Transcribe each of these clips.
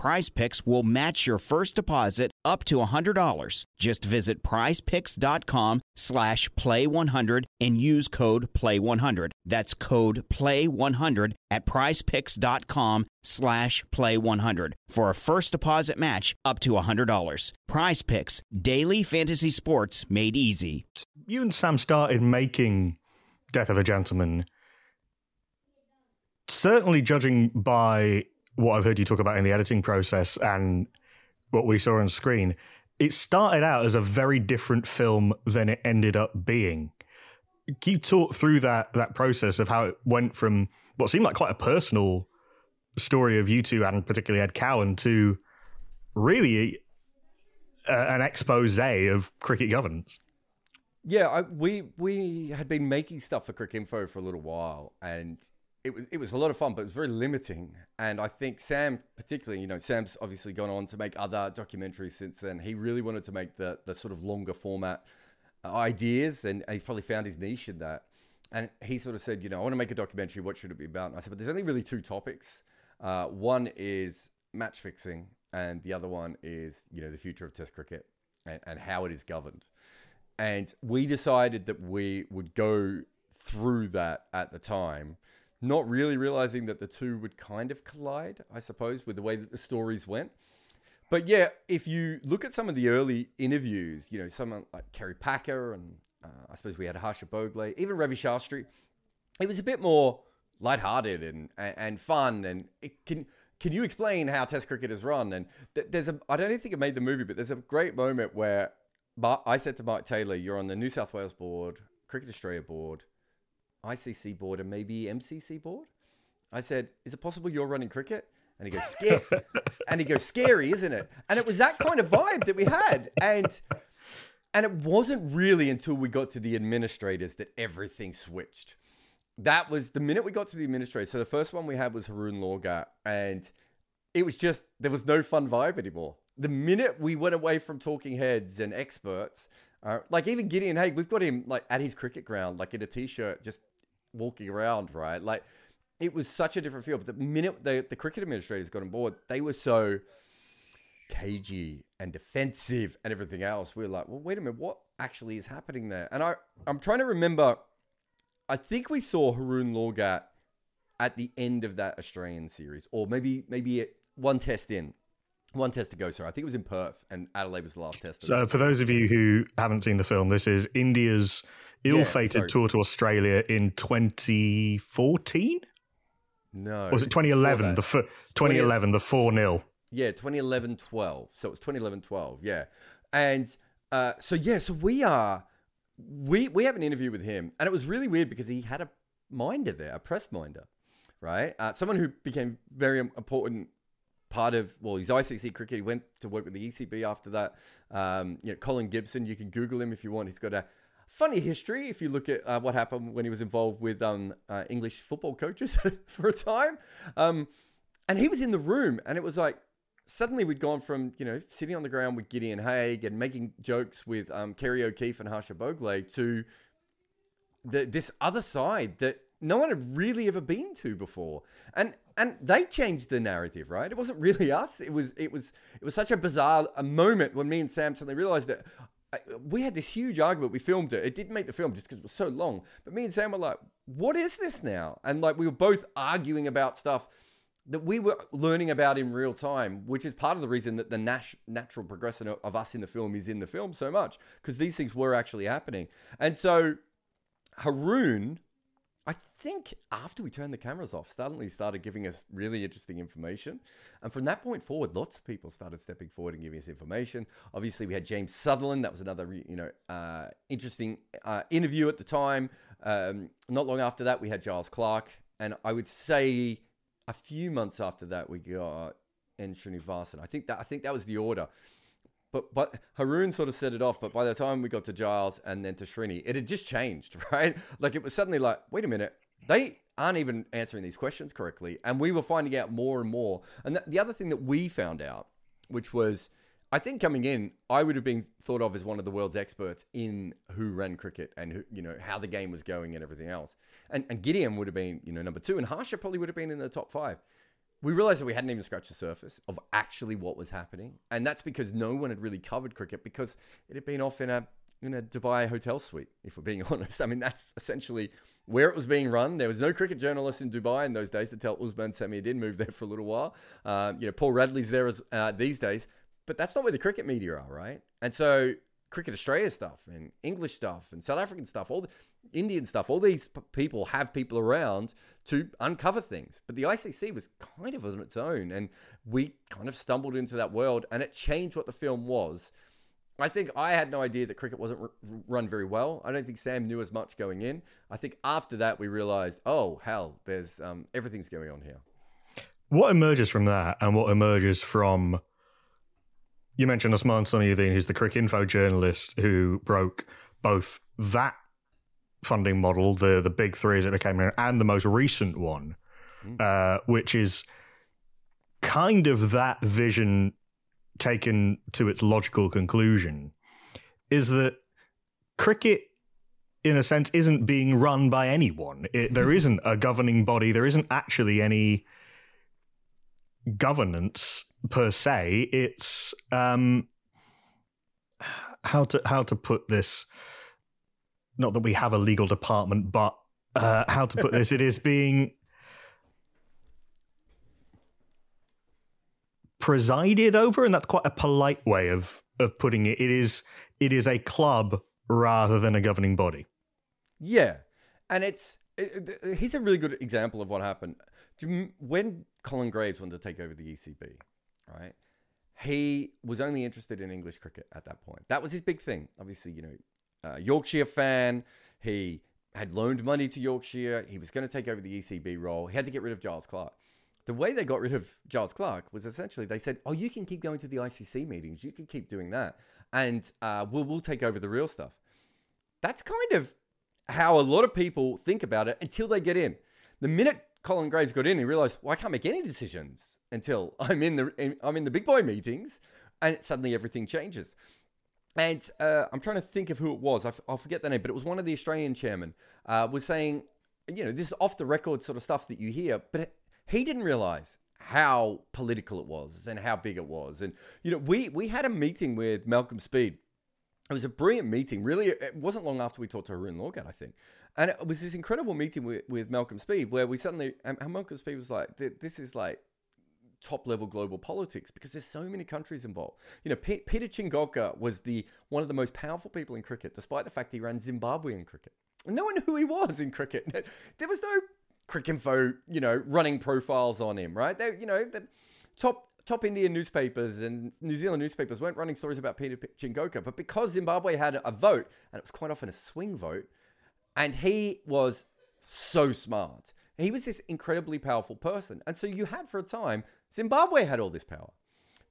Prize Picks will match your first deposit up to $100. Just visit prizepicks.com slash play100 and use code play100. That's code play100 at prizepicks.com slash play100 for a first deposit match up to $100. Prize Picks, daily fantasy sports made easy. You and Sam started making Death of a Gentleman. Certainly judging by what I've heard you talk about in the editing process and what we saw on screen, it started out as a very different film than it ended up being. Can you talk through that that process of how it went from what seemed like quite a personal story of you two and particularly Ed Cowan to really a, an expose of cricket governance? Yeah, I, we we had been making stuff for Cricinfo for a little while, and it was it was a lot of fun, but it was very limiting. And I think Sam, particularly, you know, Sam's obviously gone on to make other documentaries since then. He really wanted to make the the sort of longer format uh, ideas, and, he's probably found his niche in that. And he sort of said, you know, I want to make a documentary. What should it be about? And I said, but there's only really two topics. Uh, one is match fixing, and the other one is, you know, the future of Test cricket and, and how it is governed. And we decided that we would go through that at the time not really realizing that the two would kind of collide, I suppose, with the way that the stories went. But yeah, if you look at some of the early interviews, you know, someone like Kerry Packer and uh, I suppose we had Harsha Bhogle, even Ravi Shastri, it was a bit more lighthearted and, and, and fun. And it can, can you explain how Test cricket is run? And th- there's a, I don't even think it made the movie, but there's a great moment where I said to Mark Taylor, you're on the New South Wales board, Cricket Australia board ICC board and maybe MCC board. I said, "Is it possible you're running cricket?" And he goes, "Scary," and he goes, "Scary, isn't it?" And it was that kind of vibe that we had, and and it wasn't really until we got to the administrators that everything switched. That was the minute we got to the administrators. So the first one we had was Haroon Lorgat, and it was just there was no fun vibe anymore. The minute we went away from talking heads and experts, uh, like even Gideon Haigh, we've got him like at his cricket ground, like in a t-shirt, just walking around, right? Like it was such a different feel. But the minute the, the cricket administrators got on board, they were so cagey and defensive and everything else. We were like, well, wait a minute, what actually is happening there? And I, I'm trying to remember. I think we saw Haroon Lorgat at the end of that Australian series, or maybe maybe one test in. One test to go, sorry. I think it was in Perth, and Adelaide was the last test. So, for those of you who haven't seen the film, this is India's ill-fated yeah, tour to Australia in 2014. No, was it 2011? The f- 2011, the four 0 Yeah, 2011, 12. So it was 2011, 12. Yeah, and uh, so yeah, so we are we we have an interview with him, and it was really weird because he had a minder there, a press minder, right? Uh, someone who became very important part of well, he's ICC cricket. He went to work with the ECB after that. Um, you know, Colin Gibson. You can Google him if you want. He's got a funny history if you look at uh, what happened when he was involved with um, uh, English football coaches for a time. Um, and he was in the room, and it was like suddenly we'd gone from you know sitting on the ground with Gideon Haigh and making jokes with um, Kerry O'Keefe and Harsha Bhogle to the, this other side that no one had really ever been to before, and and they changed the narrative, right? It wasn't really us. It was it was it was such a bizarre a moment when me and Sam suddenly realized that we had this huge argument. We filmed it. It didn't make the film just because it was so long. But me and Sam were like, "What is this now?" And like we were both arguing about stuff that we were learning about in real time, which is part of the reason that the nat- natural progression of us in the film is in the film so much because these things were actually happening. And so Haroon I think after we turned the cameras off, suddenly started giving us really interesting information. And from that point forward, lots of people started stepping forward and giving us information. Obviously, we had James Sutherland. That was another, you know, uh, interesting uh, interview at the time. Um, not long after that, we had Giles Clarke. And I would say a few months after that, we got N. Srinivasan. I think that I think that was the order. But but Haroon sort of set it off. But by the time we got to Giles and then to Srini, it had just changed, right? Like it was suddenly like, wait a minute, they aren't even answering these questions correctly, and we were finding out more and more. And th- the other thing that we found out, which was, I think coming in, I would have been thought of as one of the world's experts in who ran cricket and who, you know how the game was going and everything else. And and Gideon would have been you know number two, and Harsha probably would have been in the top five we realized that we hadn't even scratched the surface of actually what was happening. And that's because no one had really covered cricket because it had been off in a in a Dubai hotel suite, if we're being honest. I mean, that's essentially where it was being run. There was no cricket journalist in Dubai in those days to tell Usman Sami did move there for a little while. Um, you know, Paul Radley's there as, uh, these days, but that's not where the cricket media are, right? And so Cricket Australia stuff and English stuff and South African stuff, all the Indian stuff, all these p- people have people around to uncover things. But the ICC was kind of on its own, and we kind of stumbled into that world, and it changed what the film was. I think I had no idea that cricket wasn't r- run very well. I don't think Sam knew as much going in. I think after that we realised, oh hell, there's um, everything's going on here. What emerges from that, and what emerges from you mentioned Usman Samiuddin, who's the Cricinfo journalist who broke both that funding model, the the big three as it became, and the most recent one, mm. uh, which is kind of that vision taken to its logical conclusion, is that cricket, in a sense, isn't being run by anyone. It, there isn't a governing body. There isn't actually any governance per se. It's um, how to how to put this. Not that we have a legal department, but uh, how to put this. it is being presided over, and that's quite a polite way of of putting it. It is it is a club rather than a governing body. Yeah, and it's uh, uh, it, it, uh, here's a really good example of what happened when Colin Graves wanted to take over the ECB right? He was only interested in English cricket at that point. That was his big thing. Obviously, you know, uh, Yorkshire fan. He had loaned money to Yorkshire. He was going to take over the ECB role. He had to get rid of Giles Clarke. The way they got rid of Giles Clarke was essentially they said, "Oh, you can keep going to the ICC meetings. You can keep doing that, and uh, we'll we'll take over the real stuff." That's kind of how a lot of people think about it until they get in. The minute Colin Graves got in, he realized, "Well, I can't make any decisions until I'm in the I'm in the big boy meetings, and suddenly everything changes. And uh, I'm trying to think of who it was. I f- I'll forget the name, but it was one of the Australian chairmen uh, was saying, you know, this is off the record sort of stuff that you hear, but he didn't realize how political it was and how big it was. And you know, we we had a meeting with Malcolm Speed. It was a brilliant meeting. Really, it wasn't long after we talked to Haroon Lorgat, I think. And it was this incredible meeting with, with Malcolm Speed where we suddenly, and Malcolm Speed was like, this is like top level global politics because there's so many countries involved. You know, P- Peter Chingoka was the one of the most powerful people in cricket, despite the fact he ran Zimbabwean cricket. And no one knew who he was in cricket. There was no Cricinfo, you know, running profiles on him, right? They, you know, the top top Indian newspapers and New Zealand newspapers weren't running stories about Peter Chingoka, but because Zimbabwe had a vote, and it was quite often a swing vote, and he was so smart. He was this incredibly powerful person. And so you had for a time Zimbabwe had all this power.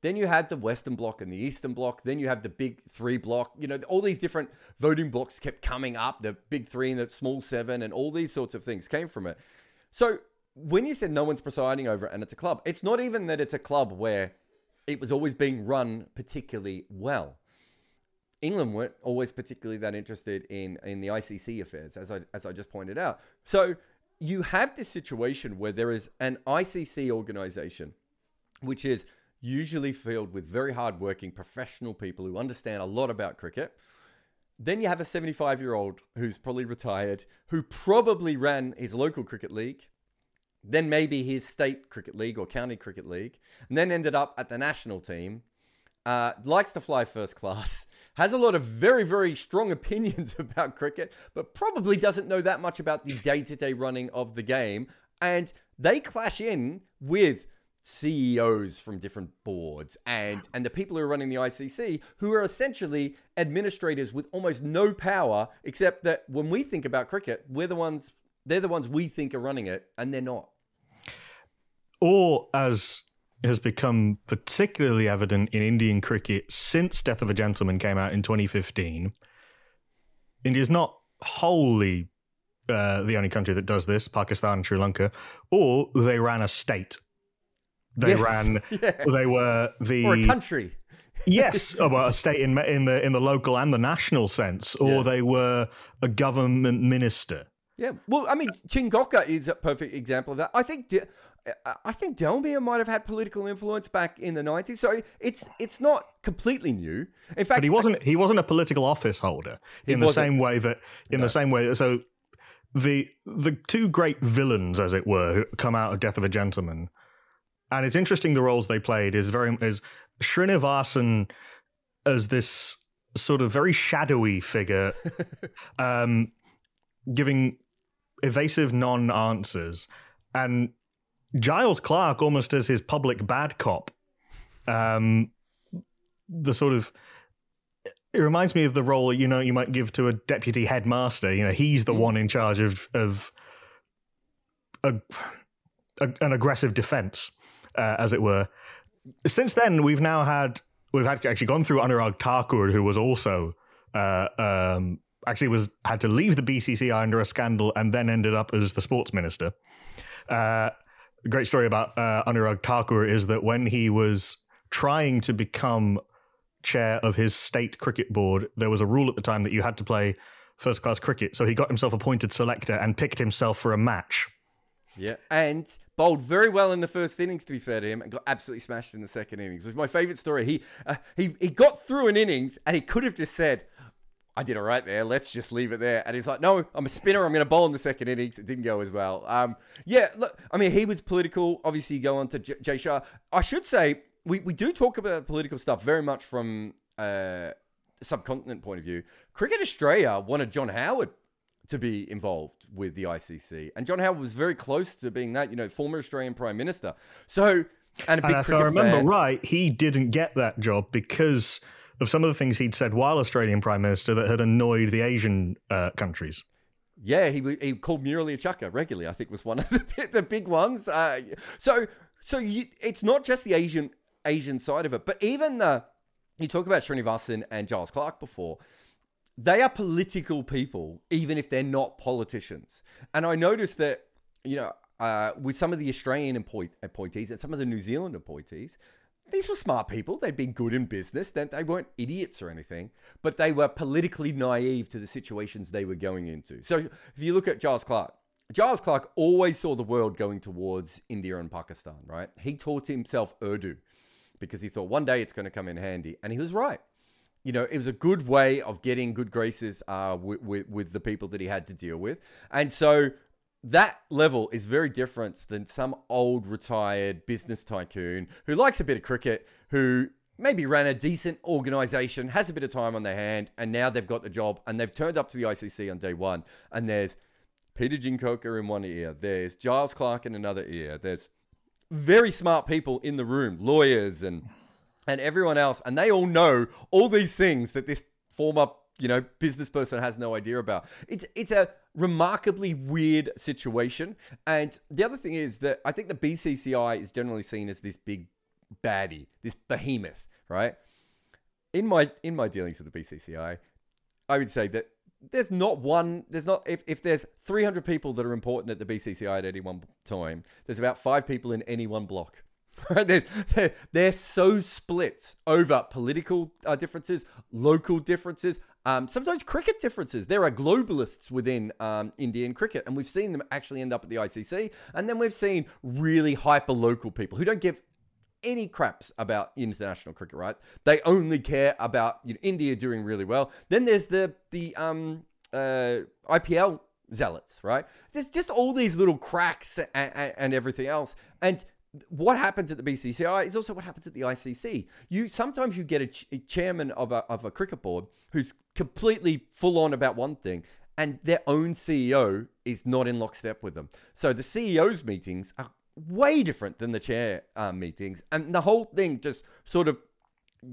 Then you had the Western Bloc and the Eastern Bloc. Then you have the Big Three Bloc. You know, all these different voting blocks kept coming up the Big Three and the Small Seven, and all these sorts of things came from it. So when you said no one's presiding over it and it's a club, it's not even that it's a club where it was always being run particularly well. England weren't always particularly that interested in in the ICC affairs, as I as I just pointed out. So you have this situation where there is an ICC organization which is usually filled with very hardworking professional people who understand a lot about cricket. Then you have a 75 year old who's probably retired, who probably ran his local cricket league, then maybe his state cricket league or county cricket league, and then ended up at the national team. Uh, likes to fly first class, has a lot of very, very strong opinions about cricket, but probably doesn't know that much about the day to day running of the game. And they clash in with CEOs from different boards and and the people who are running the ICC who are essentially administrators with almost no power except that when we think about cricket we're the ones they're the ones we think are running it and they're not. Or as has become particularly evident in Indian cricket since Death of a Gentleman came out in 2015 India's not wholly uh, the only country that does this Pakistan and Sri Lanka or they ran a state they yes. ran. Yeah. They were the or a country. yes, oh, about a state in in the in the local and the national sense, or yeah. they were a government minister. Yeah, well, I mean, Chingoka is a perfect example of that. I think. I think Dalmia might have had political influence back in the nineties, so it's it's not completely new. In fact, but he wasn't he wasn't a political office holder in the wasn't. same way that in no. the same way. So the the two great villains, as it were, who come out of Death of a Gentleman and it's interesting the roles they played is very is Srinivasan as this sort of very shadowy figure, um, giving evasive non-answers, and Giles Clarke almost as his public bad cop. Um, the sort of it reminds me of the role you know you might give to a deputy headmaster. You know, he's the mm. one in charge of of a, a, an aggressive defense uh, as it were. Since then, we've now had we've had actually gone through Anurag Thakur, who was also uh, um, actually was had to leave the BCCI under a scandal and then ended up as the sports minister. Uh, great story about uh, Anurag Thakur is that when he was trying to become chair of his state cricket board, there was a rule at the time that you had to play first class cricket. So he got himself appointed selector and picked himself for a match. Yeah, and bowled very well in the first innings, to be fair to him, and got absolutely smashed in the second innings. Which was my favourite story. He, uh, he, he got through an innings and he could have just said, I did all right there. Let's just leave it there. And he's like, no, I'm a spinner. I'm going to bowl in the second innings. It didn't go as well. Um, yeah, look, I mean, he was political. Obviously, you go on to J- Jay Shah. I should say, we, we do talk about political stuff very much from uh, subcontinent point of view. Cricket Australia wanted John Howard to be involved with the ICC. And John Howard was very close to being that, you know, former Australian Prime Minister. So, and, and if I remember fan, right, he didn't get that job because of some of the things he'd said while Australian Prime Minister that had annoyed the Asian uh, countries. Yeah, he he called Murali chucker regularly. I think was one of the, the big ones. Uh, so so you, it's not just the Asian Asian side of it, but even uh, you talk about Srinivasan and Giles Clarke before they are political people, even if they're not politicians. And I noticed that, you know, uh, with some of the Australian appoint- appointees and some of the New Zealand appointees, these were smart people. They'd been good in business. They, they weren't idiots or anything, but they were politically naive to the situations they were going into. So if you look at Giles Clarke, Giles Clarke always saw the world going towards India and Pakistan, right? He taught himself Urdu because he thought one day it's going to come in handy. And he was right you know, it was a good way of getting good graces uh, with, with, with the people that he had to deal with. And so that level is very different than some old retired business tycoon who likes a bit of cricket, who maybe ran a decent organization, has a bit of time on their hand, and now they've got the job and they've turned up to the ICC on day one. And there's Peter Chingoka in one ear, there's Giles Clarke in another ear, there's very smart people in the room, lawyers and and everyone else, and they all know all these things that this former you know business person has no idea about. It's it's a remarkably weird situation. And the other thing is that I think the BCCI is generally seen as this big baddie, this behemoth, right? In my in my dealings with the BCCI, I would say that there's not one there's not if, if there's 300 people that are important at the BCCI at any one time, there's about 5 people in any one block they're, they're, they're, so split over political uh, differences, local differences, um, sometimes cricket differences. There are globalists within um, Indian cricket, and we've seen them actually end up at the ICC. And then we've seen really hyper local people who don't give any craps about international cricket, right? They only care about you know, India doing really well. Then there's the the um, uh, IPL zealots, right? There's just all these little cracks and, and, and everything else, and what happens at the BCCI is also what happens at the ICC. You sometimes you get a, ch- a chairman of a of a cricket board who's completely full on about one thing, and their own CEO is not in lockstep with them. So the CEO's meetings are way different than the chair uh, meetings, and the whole thing just sort of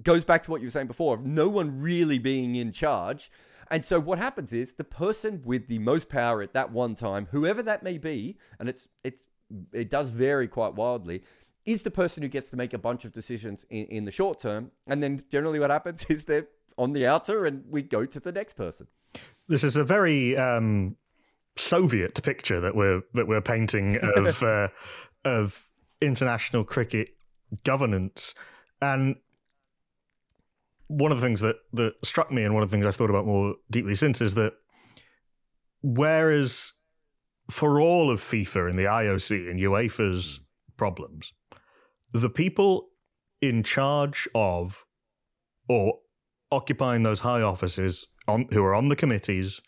goes back to what you were saying before of no one really being in charge. And so what happens is the person with the most power at that one time, whoever that may be, and it's it's it does vary quite wildly, is the person who gets to make a bunch of decisions in, in the short term. And then generally what happens is they're on the outer and we go to the next person. This is a very um, Soviet picture that we're that we're painting of uh, of international cricket governance, and one of the things that that struck me, and one of the things I've thought about more deeply since, is that whereas for all of FIFA and the IOC and UEFA's problems, the people in charge of or occupying those high offices on, who are on the committees,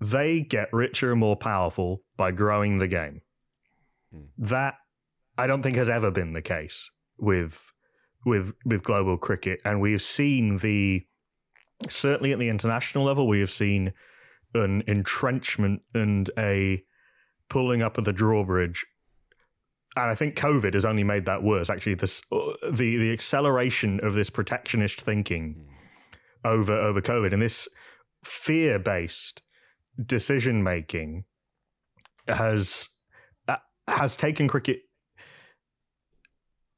they get richer and more powerful by growing the game. Mm. That I don't think has ever been the case with with with global cricket, and we have seen the certainly at the international level, we have seen an entrenchment and a pulling up at the drawbridge. And I think COVID has only made that worse. Actually, this uh, the the acceleration of this protectionist thinking over over COVID, and this fear based decision making has uh, has taken cricket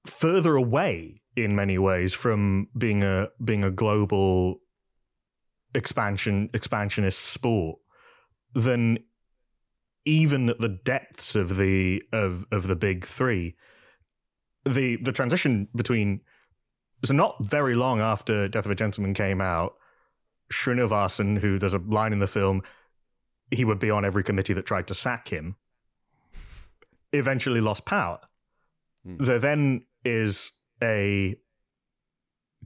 further away in many ways from being a being a global expansion expansionist sport than even at the depths of the of of the big three the the transition between so not very long after Death of a Gentleman came out, Srinivasan, who there's a line in the film, he would be on every committee that tried to sack him, eventually lost power. Mm. There then is a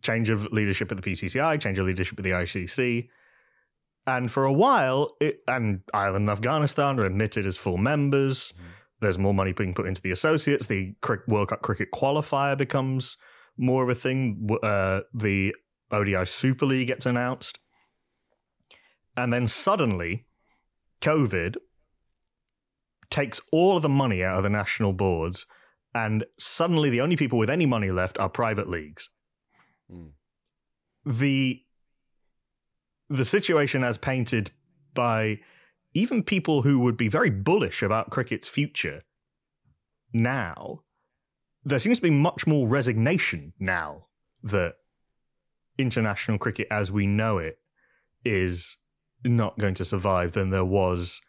change of leadership at the BCCI, change of leadership at the ICC. And for a while, it, and Ireland and Afghanistan are admitted as full members. Mm. There's more money being put into the associates. The World Cup cricket qualifier becomes more of a thing. Uh, the ODI Super League gets announced. And then suddenly, COVID takes all of the money out of the national boards, and suddenly the only people with any money left are private leagues. Mm. The the situation as painted by even people who would be very bullish about cricket's future now there seems to be much more resignation now that international cricket as we know it is not going to survive than there was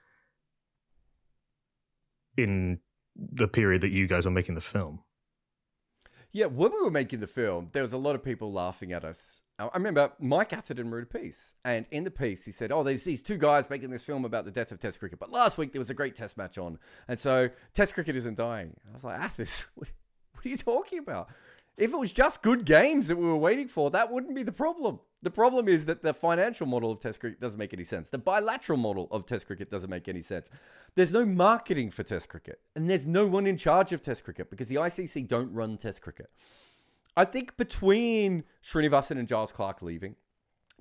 in the period that you guys were making the film. Yeah, when we were making the film, there was a lot of people laughing at us. I remember Mike Atherton wrote a piece, and in the piece he said, "Oh, there's these two guys making this film about the death of Test cricket, but last week there was a great Test match on, and so Test cricket isn't dying." I was like, "Athers, What are you talking about? If it was just good games that we were waiting for, that wouldn't be the problem. The problem is that the financial model of Test cricket doesn't make any sense. The bilateral model of Test cricket doesn't make any sense. There's no marketing for Test cricket, and there's no one in charge of Test cricket because the ICC don't run Test cricket. I think between Srinivasan and Giles Clarke leaving,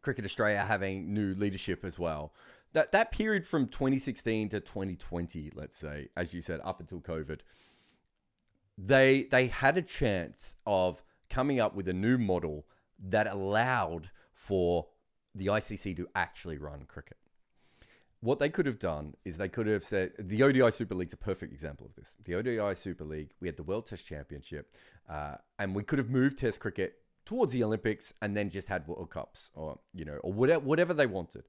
Cricket Australia having new leadership as well, that that period from 2016 to 2020, let's say, as you said, up until COVID they they had a chance of coming up with a new model that allowed for the ICC to actually run cricket. What they could have done is they could have said the ODI Super League's a perfect example of this. The ODI Super League, we had the World Test Championship, uh, and we could have moved Test cricket towards the Olympics and then just had World Cups or you know or whatever whatever they wanted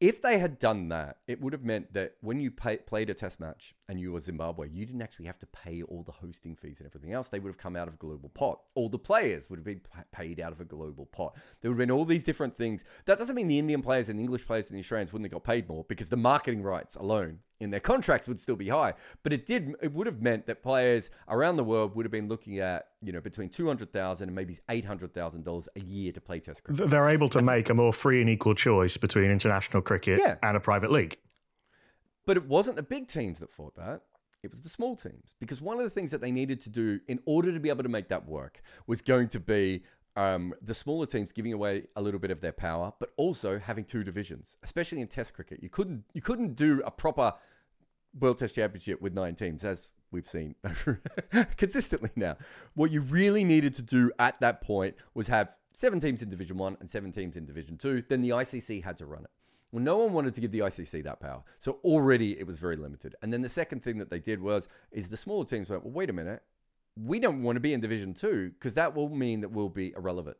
if they had done that, it would have meant that when you pay, played a test match and you were Zimbabwe, you didn't actually have to pay all the hosting fees and everything else. They would have come out of a global pot. All the players would have been paid out of a global pot. There would have been all these different things. That doesn't mean the Indian players and the English players and the Australians wouldn't have got paid more because the marketing rights alone in their contracts would still be high. But it did it would have meant that players around the world would have been looking at, you know, between two hundred thousand and maybe eight hundred thousand dollars a year to play test cricket. They're able to That's make a more free and equal choice between international cricket yeah. and a private league. But it wasn't the big teams that fought that. It was the small teams because one of the things that they needed to do in order to be able to make that work was going to be um, the smaller teams giving away a little bit of their power, but also having two divisions, especially in Test cricket. You couldn't you couldn't do a proper World Test Championship with nine teams, as we've seen consistently now. What you really needed to do at that point was have seven teams in Division One and seven teams in Division Two. Then the ICC had to run it. Well, no one wanted to give the ICC that power, so already it was very limited. And then the second thing that they did was is the smaller teams went, well, wait a minute, we don't want to be in Division Two because that will mean that we'll be irrelevant.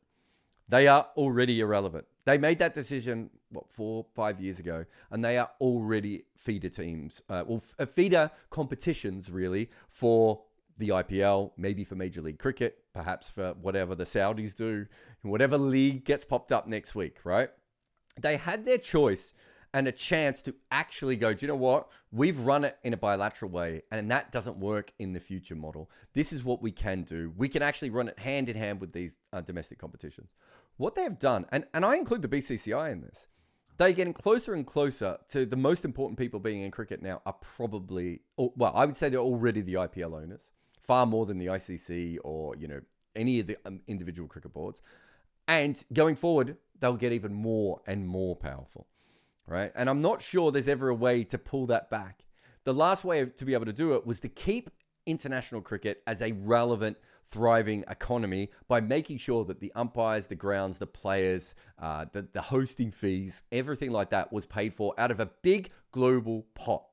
They are already irrelevant. They made that decision what four, five years ago, and they are already feeder teams, uh, well, f- feeder competitions really for the IPL, maybe for Major League Cricket, perhaps for whatever the Saudis do, whatever league gets popped up next week, right? They had their choice and a chance to actually go, do you know what? We've run it in a bilateral way, and that doesn't work in the future model. This is what we can do. We can actually run it hand in hand with these uh, domestic competitions. What they have done, and, and I include the BCCI in this, they're getting closer and closer to the most important people being in cricket now are probably, well, I would say they're already the IPL owners, far more than the ICC or, you know, any of the um, individual cricket boards. And going forward, they'll get even more and more powerful, right? And I'm not sure there's ever a way to pull that back. The last way to be able to do it was to keep international cricket as a relevant, thriving economy by making sure that the umpires, the grounds, the players, uh, the, the hosting fees, everything like that was paid for out of a big global pot,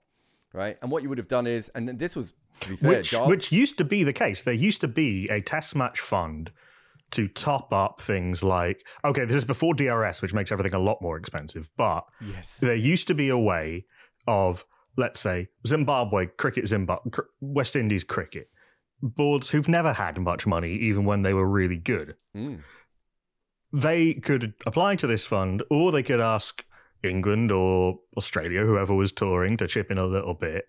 right? And what you would have done is, and this was, to be fair, which, which used to be the case. There used to be a test match fund to top up things like okay this is before DRS which makes everything a lot more expensive but yes. there used to be a way of let's say Zimbabwe cricket Zimbabwe West Indies cricket boards who've never had much money even when they were really good mm. they could apply to this fund or they could ask England or Australia whoever was touring to chip in a little bit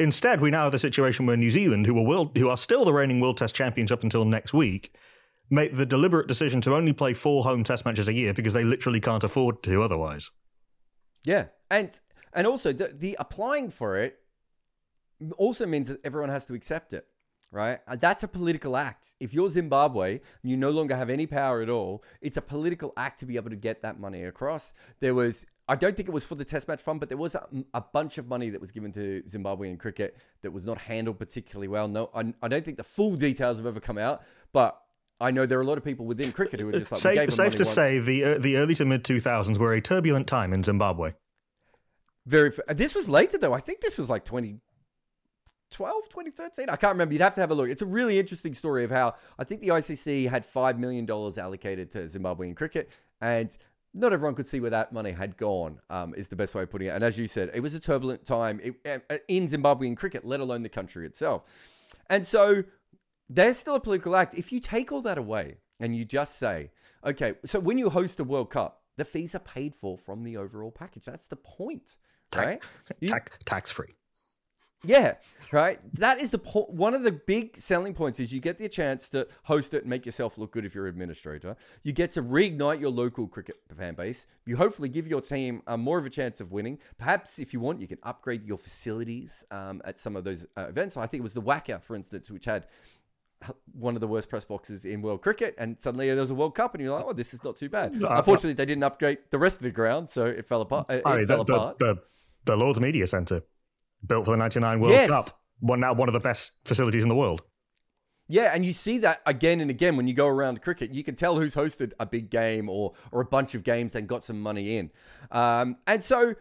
Instead, we now have the situation where New Zealand, who are world, who are still the reigning World Test champions up until next week, make the deliberate decision to only play four home Test matches a year because they literally can't afford to otherwise. Yeah, and and also the, the applying for it also means that everyone has to accept it, right? Uh, that's a political act. If you're Zimbabwe and you no longer have any power at all, it's a political act to be able to get that money across. There was I don't think it was for the Test match fund, but there was a, a, bunch of money that was given to Zimbabwean cricket that was not handled particularly well. No, I, I, don't think the full details have ever come out, but I know there are a lot of people within cricket who are just like, safe, safe to once. say the uh, the early to mid 2000s were a turbulent time in Zimbabwe. Very. This was later though. I think this was like 2012, 2013. I can't remember. You'd have to have a look. It's a really interesting story of how I think the ICC had five million dollars allocated to Zimbabwean cricket, and not everyone could see where that money had gone, um, is the best way of putting it. And as you said, it was a turbulent time in Zimbabwean cricket, let alone the country itself. And so there's still a political act. If you take all that away and you just say, okay, so when you host a World Cup, the fees are paid for from the overall package. That's the point, right? Tax, tax free. Yeah, right. That is the po- one of the big selling points is you get the chance to host it and make yourself look good if you're an administrator. You get to reignite your local cricket fan base. You hopefully give your team uh, more of a chance of winning. Perhaps if you want, you can upgrade your facilities um, at some of those uh, events. I think it was the WACA, for instance, which had one of the worst press boxes in world cricket, and suddenly there was a World Cup, and you're like, "Oh, this is not too bad." Unfortunately, they didn't upgrade the rest of the ground, so it fell apart. It, oh, fell the, apart. The, the, the Lords Media Centre built for the 99 World yes. Cup. One now one of the best facilities in the world. Yeah, and you see that again and again when you go around cricket. You can tell who's hosted a big game or or a bunch of games and got some money in. Um, and so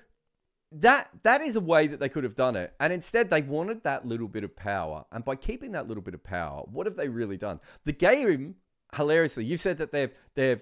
that that is a way that they could have done it. And instead they wanted that little bit of power. And by keeping that little bit of power, what have they really done? The game, hilariously, you've said that they've they've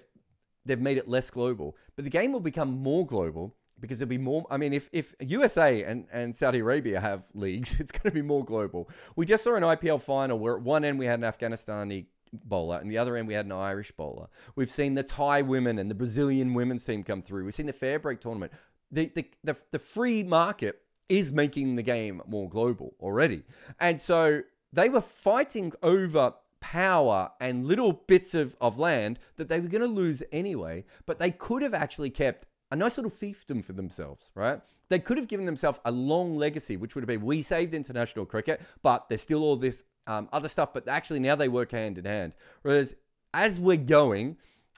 they've made it less global, but the game will become more global because there'll be more. I mean, if, if USA and, and Saudi Arabia have leagues, it's going to be more global. We just saw an IPL final where at one end we had an Afghanistani bowler and the other end we had an Irish bowler. We've seen the Thai women and the Brazilian women's team come through. We've seen the fair break tournament. The, the, the, the free market is making the game more global already. And so they were fighting over power and little bits of, of land that they were going to lose anyway, but they could have actually kept a nice little fiefdom for themselves, right? They could have given themselves a long legacy, which would have been we saved international cricket, but there's still all this um, other stuff. But actually, now they work hand in hand. Whereas as we're going,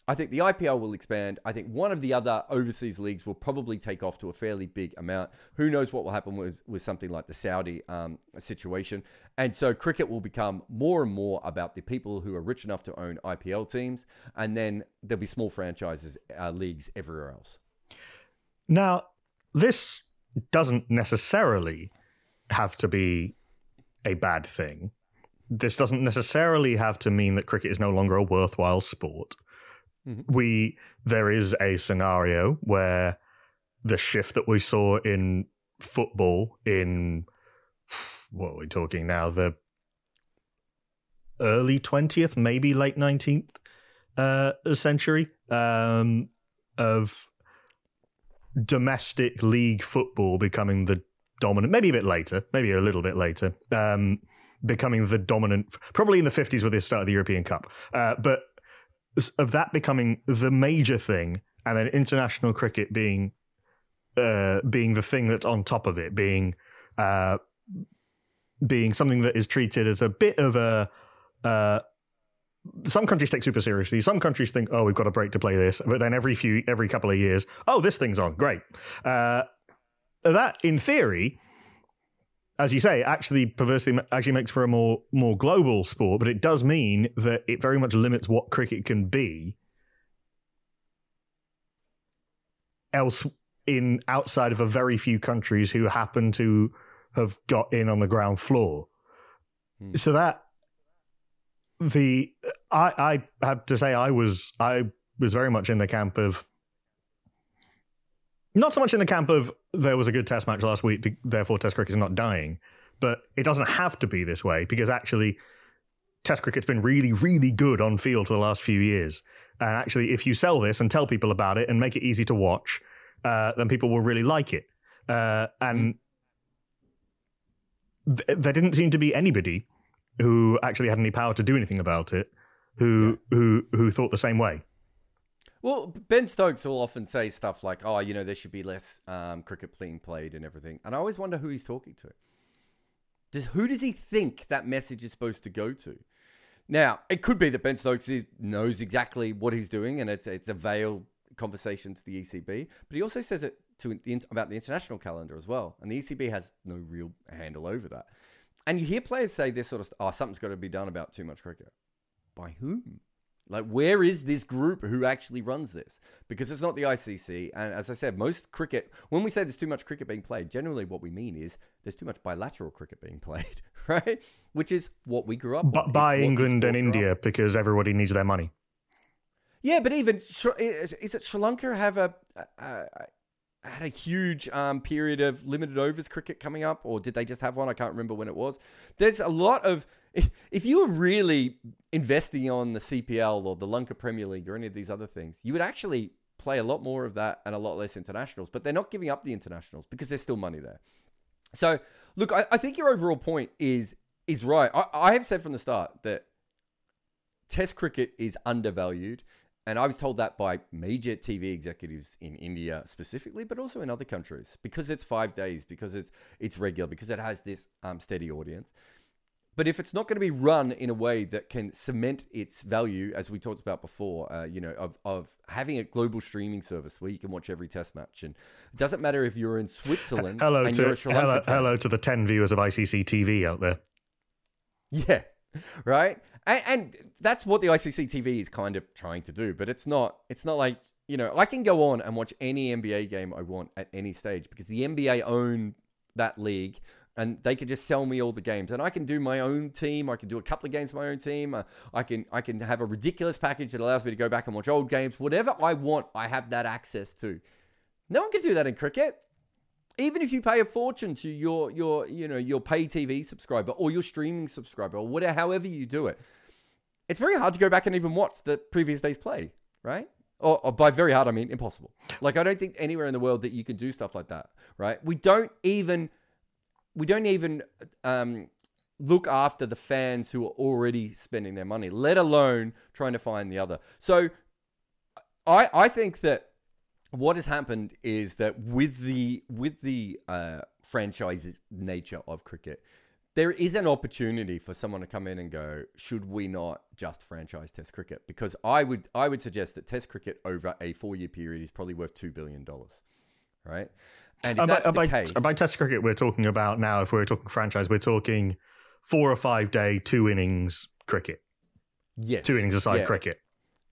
I think the IPL will expand. I think one of the other overseas leagues will probably take off to a fairly big amount. Who knows what will happen with, with something like the Saudi um, situation. And so cricket will become more and more about the people who are rich enough to own IPL teams. And then there'll be small franchises, uh, leagues everywhere else. Now, this doesn't necessarily have to be a bad thing. This doesn't necessarily have to mean that cricket is no longer a worthwhile sport Mm-hmm. We there is a scenario where the shift that we saw in football in what are we talking now the early 20th maybe late 19th uh, century um, of domestic league football becoming the dominant maybe a bit later maybe a little bit later um, becoming the dominant probably in the 50s with the start of the european cup uh, but of that becoming the major thing, and then international cricket being uh, being the thing that's on top of it, being uh, being something that is treated as a bit of a. Uh, some countries take super seriously. Some countries think, "Oh, we've got a break to play this," but then every few, every couple of years, "Oh, this thing's on, great." Uh, that, in theory, as you say, actually perversely actually makes for a more more global sport, but it does mean that it very much limits what cricket can be else in outside of a very few countries who happen to have got in on the ground floor. Hmm. So that the I I have to say I was I was very much in the camp of not so much in the camp of there was a good test match last week, therefore test cricket is not dying, but it doesn't have to be this way because actually test cricket's been really, really good on field for the last few years. And actually, if you sell this and tell people about it and make it easy to watch, uh, then people will really like it. Uh, and th- there didn't seem to be anybody who actually had any power to do anything about it who yeah. who who thought the same way. Well, Ben Stokes will often say stuff like, "Oh, you know, there should be less um, cricket being played and everything," and I always wonder who he's talking to. Does who does he think that message is supposed to go to? Now, it could be that Ben Stokes is, knows exactly what he's doing, and it's it's a veiled conversation to the ECB. But he also says it to the, about the international calendar as well, and the ECB has no real handle over that. And you hear players say this sort of, "Oh, something's got to be done about too much cricket." By whom? Like, where is this group who actually runs this? Because it's not the ICC. And as I said, most cricket, when we say there's too much cricket being played, generally what we mean is there's too much bilateral cricket being played, right? Which is what we grew up But by England and India because everybody needs their money. Yeah, but even is it Sri Lanka have a, a, a had a huge um, period of limited overs cricket coming up, or did they just have one? I can't remember when it was. There's a lot of if, you were really investing on the CPL or the Lanka Premier League or any of these other things, you would actually play a lot more of that and a lot less internationals. But they're not giving up the internationals because there's still money there. So, look, I, I think your overall point is is right. I, I have said from the start that Test cricket is undervalued. And I was told that by major TV executives in India specifically, but also in other countries, because it's five days, because it's it's regular, because it has this um, steady audience. But if it's not going to be run in a way that can cement its value, as we talked about before, uh, you know, of, of having a global streaming service where you can watch every test match, and it doesn't matter if you're in Switzerland. hello to hello, hello to the ten viewers of ICC TV out there. Yeah, right. And, and that's what the ICC TV is kind of trying to do, but it's not. It's not like you know, I can go on and watch any NBA game I want at any stage because the NBA own that league and they can just sell me all the games. And i can do my own team. I can do a couple of games my own team. Uh, i can i can have a ridiculous package that allows me to go back and watch old games whatever i want i have that access to. No one can do that in cricket. Even if you pay a fortune to your your you know your pay tv subscriber or your streaming subscriber or whatever however you do it it's very hard to go back and even watch the previous day's play right or, or, by very hard, I mean impossible. Like, I don't think anywhere in the world that you can do stuff like that, right? We don't even we don't even um, look after the fans who are already spending their money, let alone trying to find the other. So I, I think that what has happened is that with the with the uh, franchise nature of cricket, there is an opportunity for someone to come in and go, should we not just franchise Test cricket? Because I would I would suggest that Test cricket over a four year period is probably worth two billion dollars, right? And if that's by, the case, by Test cricket, we're talking about now. If we're talking franchise, we're talking four or five day, two innings cricket. Yes, two innings aside yeah. cricket.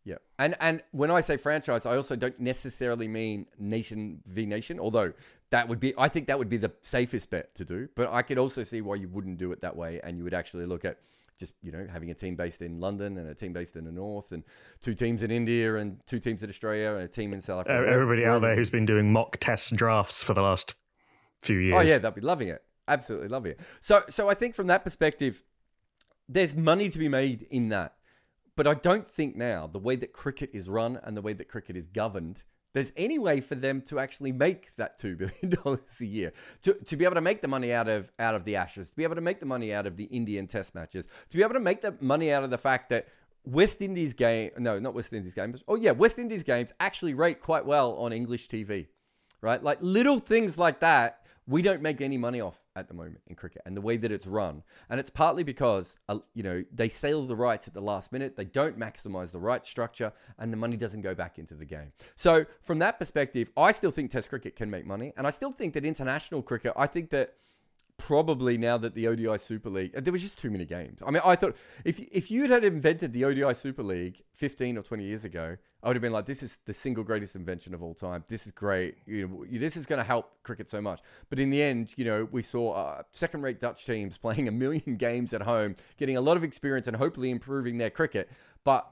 Yeah, and and when I say franchise, I also don't necessarily mean nation v nation, although that would be I think that would be the safest bet to do. But I could also see why you wouldn't do it that way, and you would actually look at just you know having a team based in London and a team based in the north, and two teams in India and two teams in Australia and a team in South Africa. Everybody out there who's been doing mock test drafts for the last few oh, years. Oh yeah, they'll be loving it. Absolutely loving it. So so I think from that perspective, there's money to be made in that. But I don't think now, the way that cricket is run and the way that cricket is governed, there's any way for them to actually make that $2 billion a year. To, to be able to make the money out of, out of the Ashes, to be able to make the money out of the Indian test matches, to be able to make the money out of the fact that West Indies game, no, not West Indies games. Oh yeah, West Indies games actually rate quite well on English TV, right? Like little things like that, we don't make any money off at the moment in cricket and the way that it's run. And it's partly because, uh, you know, they sell the rights at the last minute, they don't maximize the right structure, and the money doesn't go back into the game. So, from that perspective, I still think Test cricket can make money. And I still think that international cricket, I think that probably now that the ODI Super League, there was just too many games. I mean, I thought if if you had invented the ODI Super League 15 or 20 years ago, I would have been like, this is the single greatest invention of all time. This is great. You know, this is going to help cricket so much. But in the end, you know, we saw uh, second-rate Dutch teams playing a million games at home, getting a lot of experience, and hopefully improving their cricket. But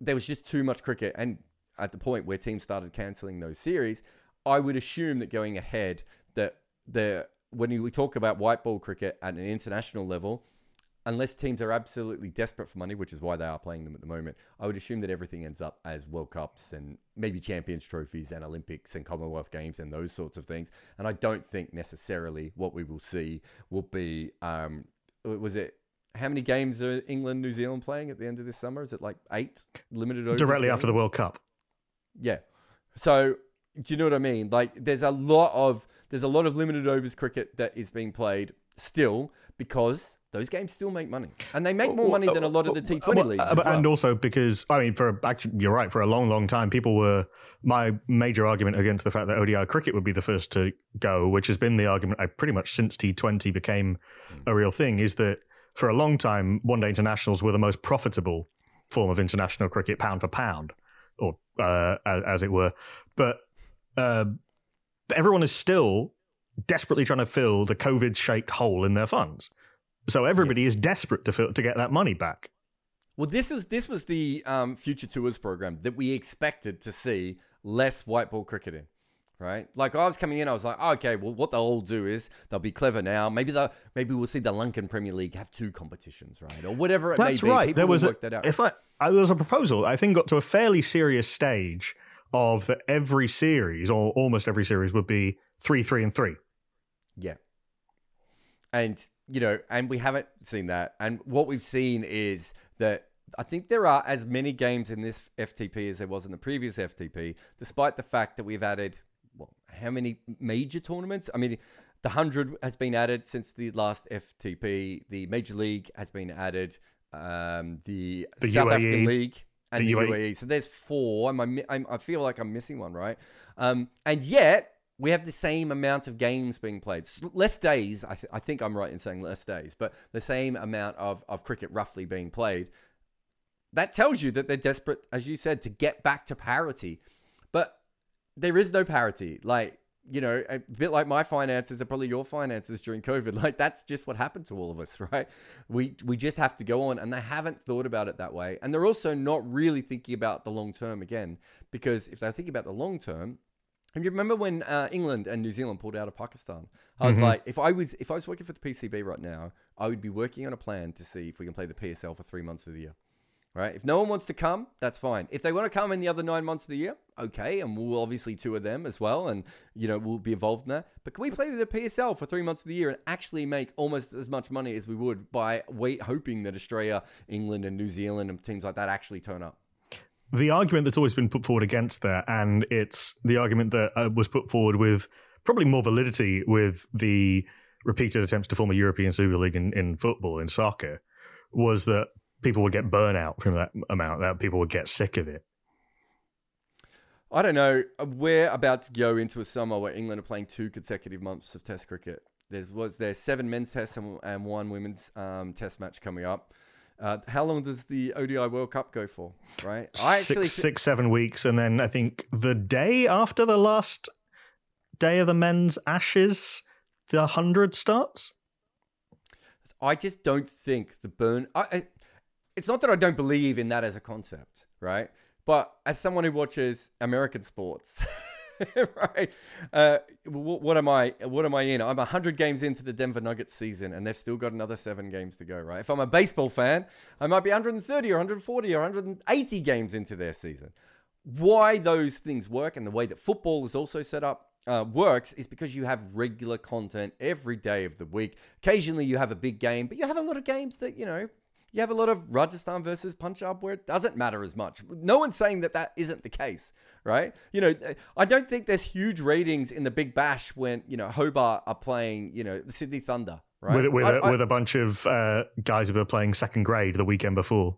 there was just too much cricket, and at the point where teams started cancelling those series, I would assume that going ahead that the when we talk about white ball cricket at an international level, unless teams are absolutely desperate for money, which is why they are playing them at the moment, I would assume that everything ends up as World Cups and maybe Champions trophies and Olympics and Commonwealth Games and those sorts of things. And I don't think necessarily what we will see will be, um, was it how many games are England, New Zealand playing at the end of this summer? Is it like eight limited overs? Directly after the World Cup. Yeah. So do you know what I mean? Like, there's a lot of there's a lot of limited overs cricket that is being played still because those games still make money, and they make more money than a lot of the T Twenty leagues. Well. And also because I mean, for actually, you're right. For a long, long time, people were my major argument against the fact that ODI cricket would be the first to go, which has been the argument I pretty much since T Twenty became a real thing, is that for a long time, one day internationals were the most profitable form of international cricket, pound for pound, or uh, as, as it were. But uh, everyone is still desperately trying to fill the COVID shaped hole in their funds. So everybody is desperate to fill, to get that money back. Well, this was this was the um, future tours program that we expected to see less white ball cricket in, right? Like I was coming in, I was like, oh, okay, well, what they'll all do is they'll be clever now. Maybe they maybe we'll see the Lankan Premier League have two competitions, right, or whatever it That's may be. right. People there was a, if I, I there was a proposal. I think got to a fairly serious stage of that every series or almost every series would be three, three, and three. Yeah. And, you know, and we haven't seen that. And what we've seen is that I think there are as many games in this FTP as there was in the previous FTP, despite the fact that we've added, well, how many major tournaments? I mean, the 100 has been added since the last FTP. The Major League has been added. Um, the, the South UAE. African League and the, the UAE. UAE. So there's four. I'm, I'm, i feel like I'm missing one, right? Um, and yet we have the same amount of games being played. Less days. I, th- I think I'm right in saying less days, but the same amount of, of cricket roughly being played. That tells you that they're desperate, as you said, to get back to parity. But there is no parity. Like you know, a bit like my finances are probably your finances during COVID. Like that's just what happened to all of us, right? We we just have to go on, and they haven't thought about it that way, and they're also not really thinking about the long term again. Because if they think about the long term, and you remember when uh, England and New Zealand pulled out of Pakistan? I was mm-hmm. like, if I was if I was working for the PCB right now, I would be working on a plan to see if we can play the PSL for three months of the year right? If no one wants to come, that's fine. If they want to come in the other nine months of the year, okay, and we'll obviously tour them as well, and you know we'll be involved in that. But can we play the PSL for three months of the year and actually make almost as much money as we would by wait hoping that Australia, England, and New Zealand and teams like that actually turn up? the argument that's always been put forward against that, and it's the argument that uh, was put forward with probably more validity with the repeated attempts to form a European Super League in, in football, in soccer, was that people would get burnout from that amount, that people would get sick of it. I don't know. We're about to go into a summer where England are playing two consecutive months of Test cricket. There was there seven men's tests and, and one women's um, Test match coming up. Uh, how long does the ODI World Cup go for? Right, I actually six, six, seven weeks, and then I think the day after the last day of the men's Ashes, the hundred starts. I just don't think the burn. I, I, it's not that I don't believe in that as a concept, right? But as someone who watches American sports. right? Uh, what, am I? What am I in? I'm hundred games into the Denver Nuggets season, and they've still got another seven games to go. Right? If I'm a baseball fan, I might be 130 or 140 or 180 games into their season. Why those things work and the way that football is also set up uh, works is because you have regular content every day of the week. Occasionally, you have a big game, but you have a lot of games that you know you have a lot of Rajasthan versus Punjab where it doesn't matter as much. No one's saying that that isn't the case, right? You know, I don't think there's huge ratings in the Big Bash when, you know, Hobart are playing, you know, the Sydney Thunder, right? With, with, I, a, I, with a bunch of uh, guys who were playing second grade the weekend before.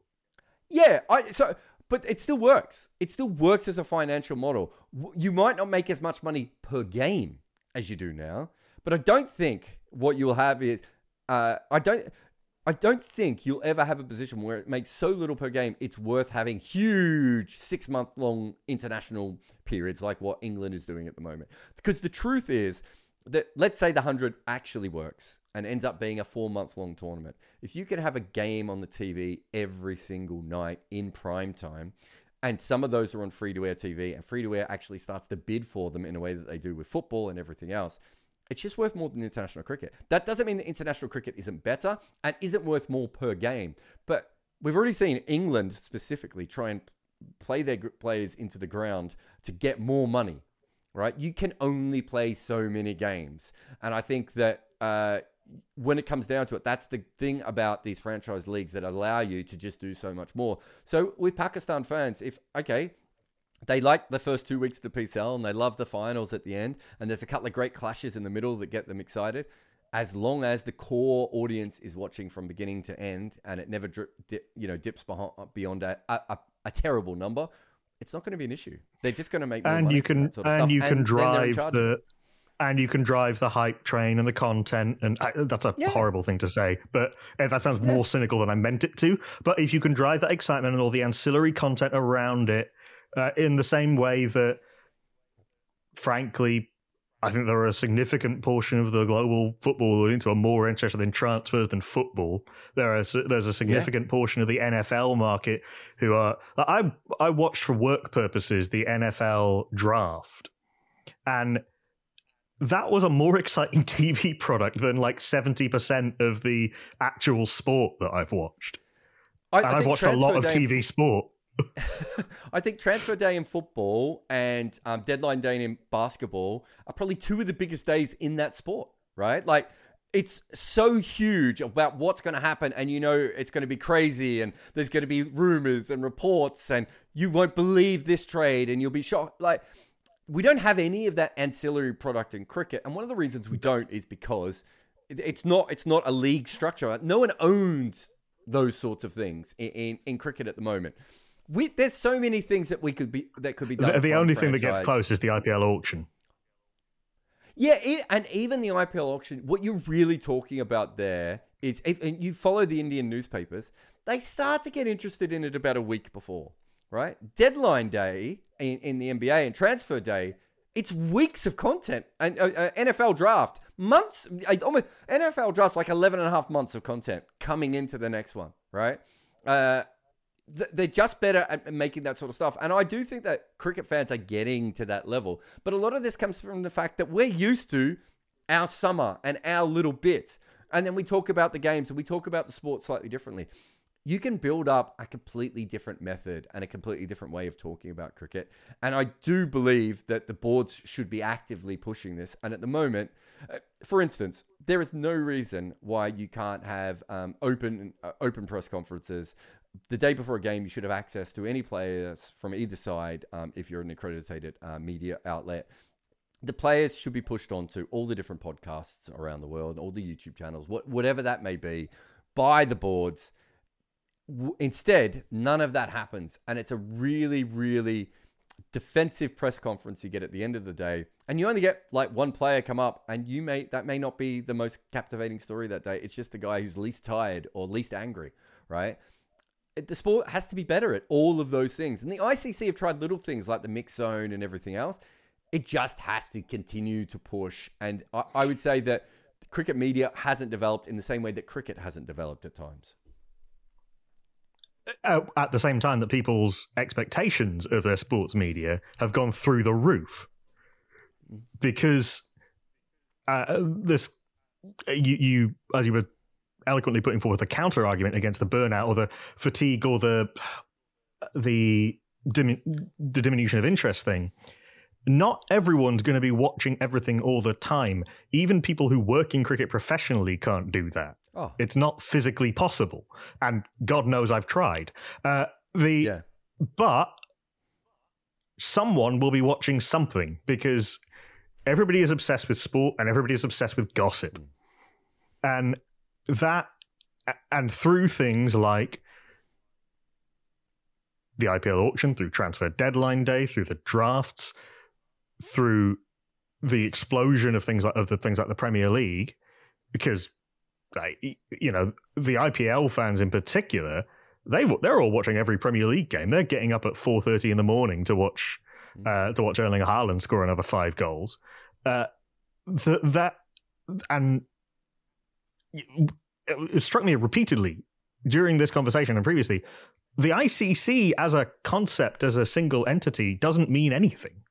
Yeah. I, so, but it still works. It still works as a financial model. You might not make as much money per game as you do now, but I don't think what you'll have is, uh, I don't I don't think you'll ever have a position where it makes so little per game it's worth having huge six month long international periods like what England is doing at the moment. Because the truth is that let's say the 100 actually works and ends up being a four month long tournament. If you can have a game on the TV every single night in prime time, and some of those are on free to air TV, and free to air actually starts to bid for them in a way that they do with football and everything else it's just worth more than international cricket. That doesn't mean that international cricket isn't better and isn't worth more per game. But we've already seen England specifically try and play their players into the ground to get more money, right? You can only play so many games. And I think that uh, when it comes down to it, that's the thing about these franchise leagues that allow you to just do so much more. So with Pakistan fans, if, okay, they like the first two weeks of the PSL and they love the finals at the end. And there's a couple of great clashes in the middle that get them excited. As long as the core audience is watching from beginning to end and it never drip, dip, you know dips behind, beyond a, a, a, terrible number, it's not going to be an issue. They're just going to make and you can sort of and stuff. you can and drive the and you can drive the hype train and the content and I, that's a yeah. horrible thing to say but eh, that sounds more cynical than i meant it to but if you can drive that excitement and all the ancillary content around it uh, in the same way that, frankly, I think there are a significant portion of the global football audience who are more interested in transfers than football. There is there's a significant yeah. portion of the NFL market who are. I I watched for work purposes the NFL draft, and that was a more exciting TV product than like seventy percent of the actual sport that I've watched. I, and I have watched a lot of TV sport. I think transfer day in football and um, deadline day in basketball are probably two of the biggest days in that sport, right? Like, it's so huge about what's going to happen, and you know it's going to be crazy, and there's going to be rumors and reports, and you won't believe this trade, and you'll be shocked. Like, we don't have any of that ancillary product in cricket, and one of the reasons we don't is because it's not it's not a league structure. No one owns those sorts of things in, in, in cricket at the moment we, there's so many things that we could be that could be done. The, the only thing that gets close is the IPL auction. Yeah, it, and even the IPL auction. What you're really talking about there is, if and you follow the Indian newspapers, they start to get interested in it about a week before, right? Deadline day in, in the NBA and transfer day, it's weeks of content. And uh, uh, NFL draft, months, uh, almost NFL draft's like 11 and a half months of content coming into the next one, right? Uh, they're just better at making that sort of stuff. And I do think that cricket fans are getting to that level. But a lot of this comes from the fact that we're used to our summer and our little bit. And then we talk about the games and we talk about the sport slightly differently. you can build up a completely different method and a completely different way of talking about cricket. And I do believe that the boards should be actively pushing this. And at the moment, uh, for instance, there is no reason why you can't have um, open uh, open press conferences. The day before a game, you should have access to any players from either side um, if you're an accredited uh, media outlet the players should be pushed onto all the different podcasts around the world, all the YouTube channels, whatever that may be, by the boards instead, none of that happens. And it's a really, really defensive press conference you get at the end of the day. And you only get like one player come up, and you may that may not be the most captivating story that day. It's just the guy who's least tired or least angry, right? The sport has to be better at all of those things. And the ICC have tried little things like the mix zone and everything else. It just has to continue to push. And I, I would say that cricket media hasn't developed in the same way that cricket hasn't developed at times uh, uh, at the same time that people's expectations of their sports media have gone through the roof mm. because uh, this you, you as you were eloquently putting forward the counter argument against the burnout or the fatigue or the the, the diminution of interest thing not everyone's going to be watching everything all the time even people who work in cricket professionally can't do that Oh. It's not physically possible. And God knows I've tried. Uh, the yeah. But someone will be watching something because everybody is obsessed with sport and everybody is obsessed with gossip. Mm. And that, and through things like the IPL auction, through transfer deadline day, through the drafts, through the explosion of things like of the things like the Premier League, because you know, the IPL fans in particular, they they're all watching every Premier League game. They're getting up at four thirty in the morning to watch mm. uh, to watch Erling Haaland score another five goals. Uh, the, that and it struck me repeatedly during this conversation and previously. The ICC as a concept, as a single entity, doesn't mean anything.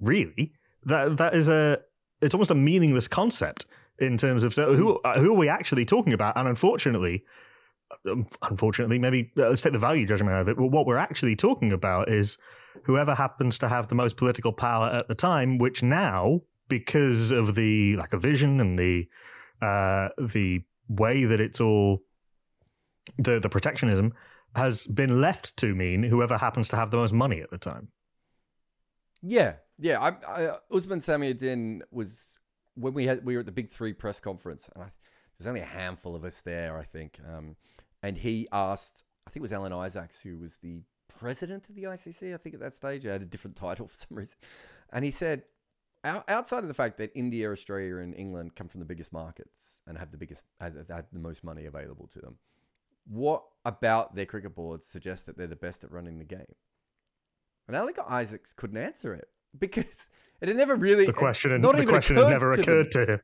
Really, that that is a it's almost a meaningless concept in terms of so who uh, who are we actually talking about? And unfortunately, um, unfortunately, maybe uh, let's take the value judgment out of it. But what we're actually talking about is whoever happens to have the most political power at the time, which now, because of the lack of vision and the uh, the way that it's all the the protectionism has been left to mean whoever happens to have the most money at the time. Yeah, yeah. I, I, Osman Samiuddin was when we had we were at the Big Three press conference, and I, there's only a handful of us there, I think. Um, and he asked, I think it was Alan Isaacs, who was the president of the ICC. I think at that stage, I had a different title for some reason, and he said, outside of the fact that India, Australia, and England come from the biggest markets and have the biggest, have the most money available to them, what about their cricket boards suggests that they're the best at running the game? And Alan Isaacs couldn't answer it because it had never really the question. Not the question had never occurred to, to him.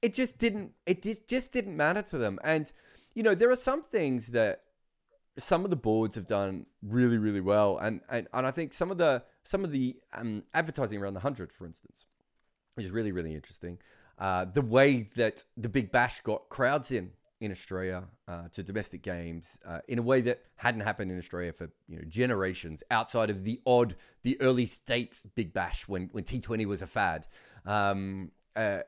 It just didn't. It just didn't matter to them. And you know, there are some things that some of the boards have done really, really well. And and, and I think some of the some of the um, advertising around the hundred, for instance, is really, really interesting. Uh, the way that the Big Bash got crowds in in Australia uh, to domestic games uh, in a way that hadn't happened in Australia for you know generations, outside of the odd, the early states Big Bash when when T20 was a fad. Um, uh,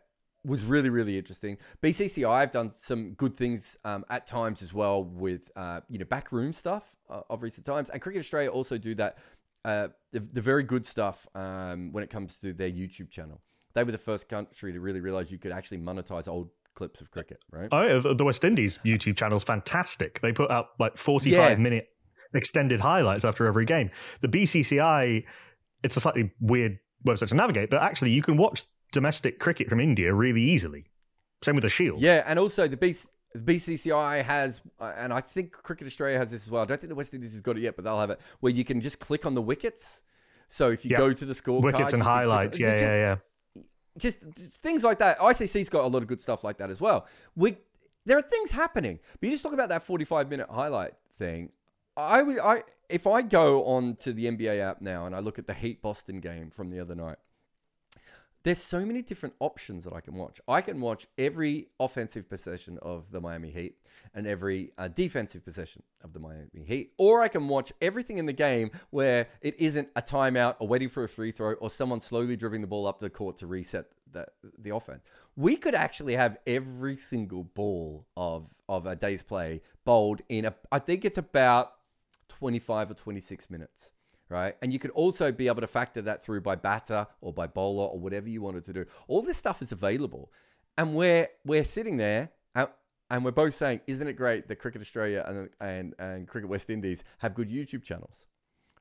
was really really interesting. BCCI have done some good things um, at times as well with uh, you know backroom stuff uh, of recent times, and Cricket Australia also do that. Uh, the, the, very good stuff um, when it comes to their YouTube channel. They were the first country to really realize you could actually monetize old clips of cricket, right? Oh, yeah, the West Indies YouTube channel is fantastic. They put up like 45 yeah. minute extended highlights after every game. The BCCI, it's a slightly weird website to navigate, but actually you can watch domestic cricket from India really easily. Same with the Shield. Yeah, and also the BC- BCCI has, uh, and I think Cricket Australia has this as well. I don't think the West Indies has got it yet, but they'll have it where you can just click on the wickets. So if you yep. go to the score, wickets and highlights, yeah, yeah, yeah just, just, things like that. ICC's got a lot of good stuff like that as well. We there are things happening, but you just talk about that forty-five minute highlight thing. I would, I if I go on to the NBA app now and I look at the Heat Boston game from the other night, there's so many different options that I can watch. I can watch every offensive possession of the Miami Heat and every uh, defensive possession of the Miami Heat, or I can watch everything in the game where it isn't a timeout or waiting for a free throw or someone slowly dribbling the ball up the court to reset the, the offense. We could actually have every single ball of of a day's play bowled in a. I think it's about 25 or 26 minutes right? And you could also be able to factor that through by batter or by bowler or whatever you wanted to do. All this stuff is available. And we're, we're sitting there and we're both saying, isn't it great that Cricket Australia and, and, and Cricket West Indies have good YouTube channels,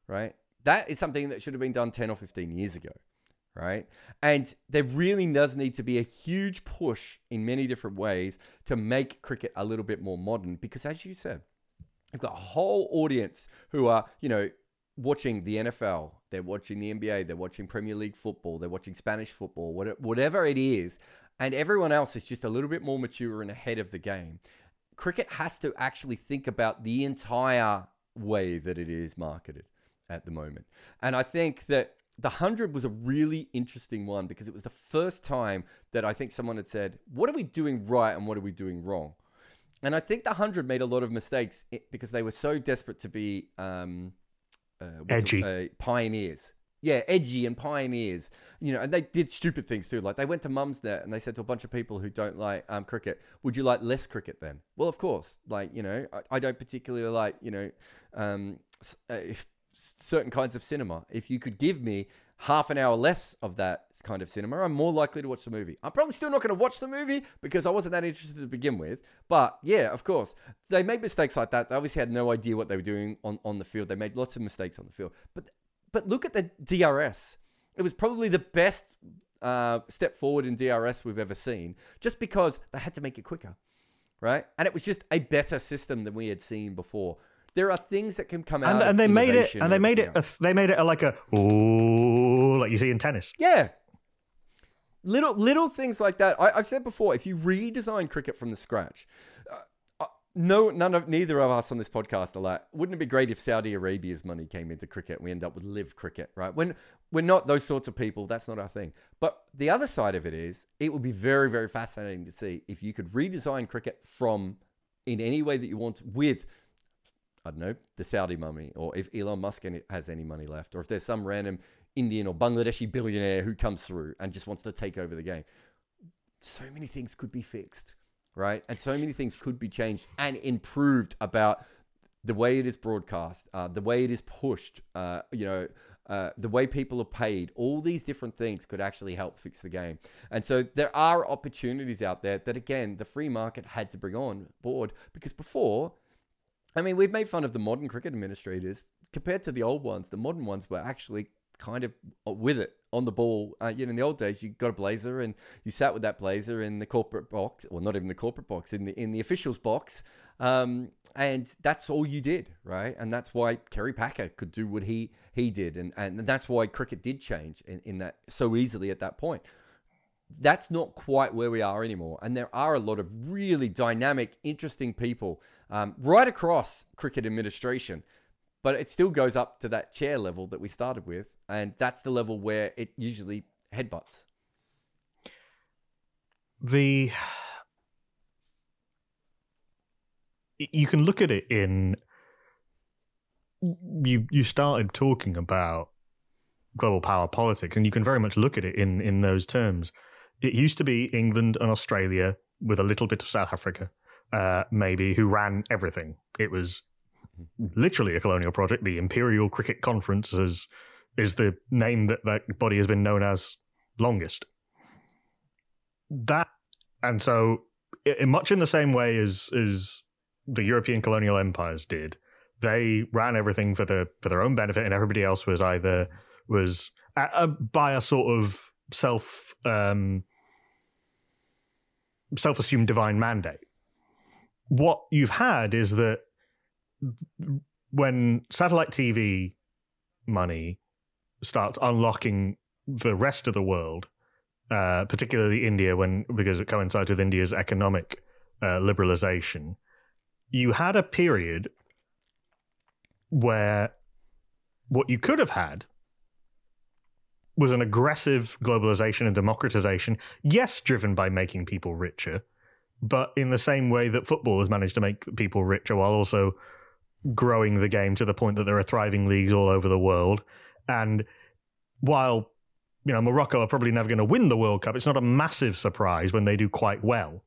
right? That is something that should have been done 10 or 15 years ago, right? And there really does need to be a huge push in many different ways to make cricket a little bit more modern because, as you said, You've got a whole audience who are, you know, watching the NFL, they're watching the NBA, they're watching Premier League football, they're watching Spanish football, whatever it is, and everyone else is just a little bit more mature and ahead of the game. Cricket has to actually think about the entire way that it is marketed at the moment. And I think that the 100 was a really interesting one because it was the first time that I think someone had said, What are we doing right and what are we doing wrong? And I think the 100 made a lot of mistakes because they were so desperate to be. Um, uh, edgy uh, pioneers. Yeah, edgy and pioneers. You know, and they did stupid things too. Like they went to mum's Mumsnet and they said to a bunch of people who don't like um, cricket, "Would you like less cricket then?" Well, of course. Like you know, I, I don't particularly like you know um, uh, certain kinds of cinema. If you could give me half an hour less of that kind of cinema, I'm more likely to watch the movie. I'm probably still not going to watch the movie because I wasn't that interested to begin with. But yeah, of course, they made mistakes like that. They obviously had no idea what they were doing on, on the field. They made lots of mistakes on the field. But but look at the DRS. It was probably the best uh, step forward in DRS we've ever seen, just because they had to make it quicker, right? And it was just a better system than we had seen before. There are things that can come out, and, and they made it, and they made it, a, they made it a, like a oh, like you see in tennis. Yeah, little little things like that. I, have said before, if you redesign cricket from the scratch, uh, uh, no, none of neither of us on this podcast are like, wouldn't it be great if Saudi Arabia's money came into cricket and we end up with LIV cricket, right? When we're not those sorts of people, that's not our thing. But the other side of it is, it would be very, very fascinating to see if you could redesign cricket from in any way that you want with I don't know, the Saudi money, or if Elon Musk has any money left, or if there's some random Indian or Bangladeshi billionaire who comes through and just wants to take over the game. So many things could be fixed, right? And so many things could be changed and improved about the way it is broadcast, uh, the way it is pushed, uh, you know, uh, the way people are paid, all these different things could actually help fix the game. And so there are opportunities out there that, again, the free market had to bring on board because before I mean, we've made fun of the modern cricket administrators compared to the old ones. The modern ones were actually kind of with it on the ball. Uh, you know, in the old days, you got a blazer and you sat with that blazer in the corporate box, well, not even the corporate box, in the in the officials box, um, and that's all you did, right? And that's why Kerry Packer could do what he he did, and and that's why cricket did change in, in that so easily at that point that's not quite where we are anymore. And there are a lot of really dynamic, interesting people um, right across cricket administration. But it still goes up to that chair level that we started with. And that's the level where it usually headbutts. The. You can look at it in. You you started talking about global power politics, and you can very much look at it in in those terms it used to be England and Australia with a little bit of South Africa, uh, maybe, who ran everything. It was literally a colonial project. The Imperial Cricket Conference is, is the name that that body has been known as longest. That, and so, in much in the same way as, as the European colonial empires did, they ran everything for the for their own benefit, and everybody else was either was uh, by a sort of self um, self assumed divine mandate. What you've had is that when satellite TV money starts unlocking the rest of the world, uh, particularly India, when because it coincides with India's economic uh, liberalization, you had a period where what you could have had was an aggressive globalization and democratization, yes, driven by making people richer, but in the same way that football has managed to make people richer while also growing the game to the point that there are thriving leagues all over the world. And while you know Morocco are probably never going to win the World Cup, it's not a massive surprise when they do quite well,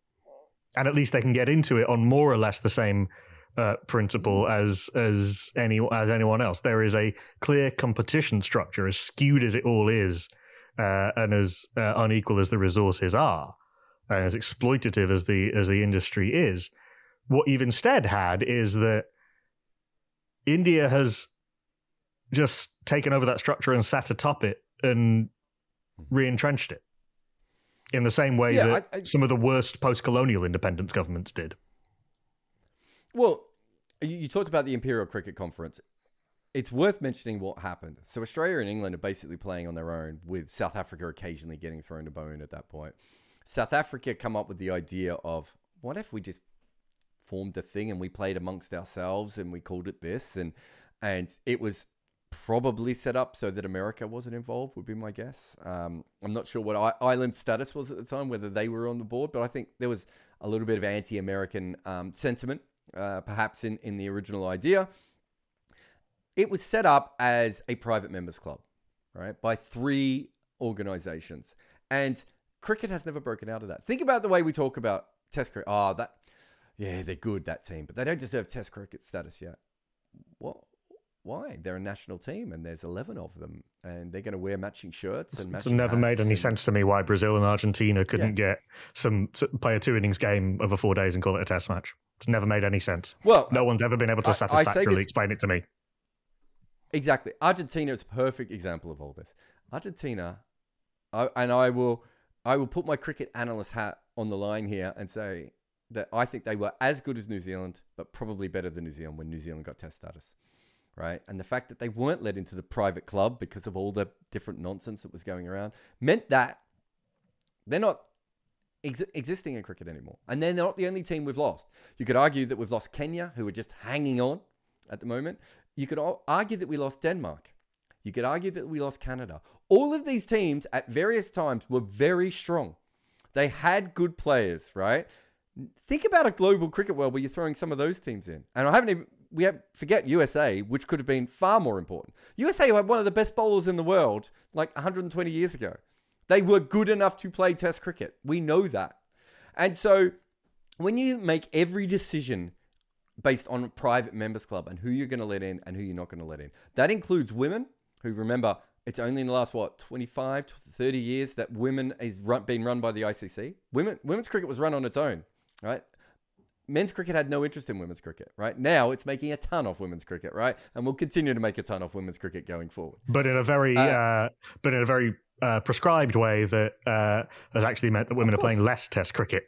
and at least they can get into it on more or less the same uh, principle as as any as anyone else. There is a clear competition structure, as skewed as it all is, uh, and as uh, unequal as the resources are, and as exploitative as the as the industry is. What you've instead had is that India has just taken over that structure and sat atop it and re-entrenched it in the same way yeah, that I, I, some of the worst post-colonial independence governments did. Well, you talked about the Imperial Cricket Conference. It's worth mentioning what happened. So Australia and England are basically playing on their own, with South Africa occasionally getting thrown a bone at that point. South Africa come up with the idea of what if we just formed a thing and we played amongst ourselves and we called it this and and it was probably set up so that America wasn't involved would be my guess. Um, I'm not sure what I- island status was at the time, whether they were on the board, but I think there was a little bit of anti-American um, sentiment, uh, perhaps in in the original idea. It was set up as a private members club, right, by three organizations, and cricket has never broken out of that. Think about the way we talk about Test cricket. Oh, ah, that yeah, they're good that team, but they don't deserve Test cricket status yet. What? Why? They're a national team, and there's eleven of them, and they're going to wear matching shirts and. Matching it's never made any and... sense to me why Brazil and Argentina couldn't yeah. get some play a two innings game over four days and call it a Test match. It's never made any sense. Well, no one's ever been able to satisfactorily explain it to me. Exactly, Argentina is a perfect example of all this. Argentina, I, and I will, I will put my cricket analyst hat on the line here and say that I think they were as good as New Zealand, but probably better than New Zealand when New Zealand got test status, right? And the fact that they weren't let into the private club because of all the different nonsense that was going around meant that they're not ex- existing in cricket anymore. And they're not the only team we've lost. You could argue that we've lost Kenya, who are just hanging on at the moment. You could argue that we lost Denmark. You could argue that we lost Canada. All of these teams at various times were very strong. They had good players, right? Think about a global cricket world where you're throwing some of those teams in. And I haven't even, we have, forget USA, which could have been far more important. USA had one of the best bowlers in the world like 120 years ago. They were good enough to play Test cricket. We know that. And so when you make every decision based on private members club and who you're going to let in and who you're not going to let in, that includes women who remember it's only in the last what 25 to 30 years that women is run, been run by the ICC. Women women's cricket was run on its own right? Men's cricket had no interest in women's cricket, right? Now it's making a ton of women's cricket, right? And we'll continue to make a ton of women's cricket going forward. But in a very, uh, uh, but in a very uh, prescribed way that uh, has actually meant that women are playing less Test cricket.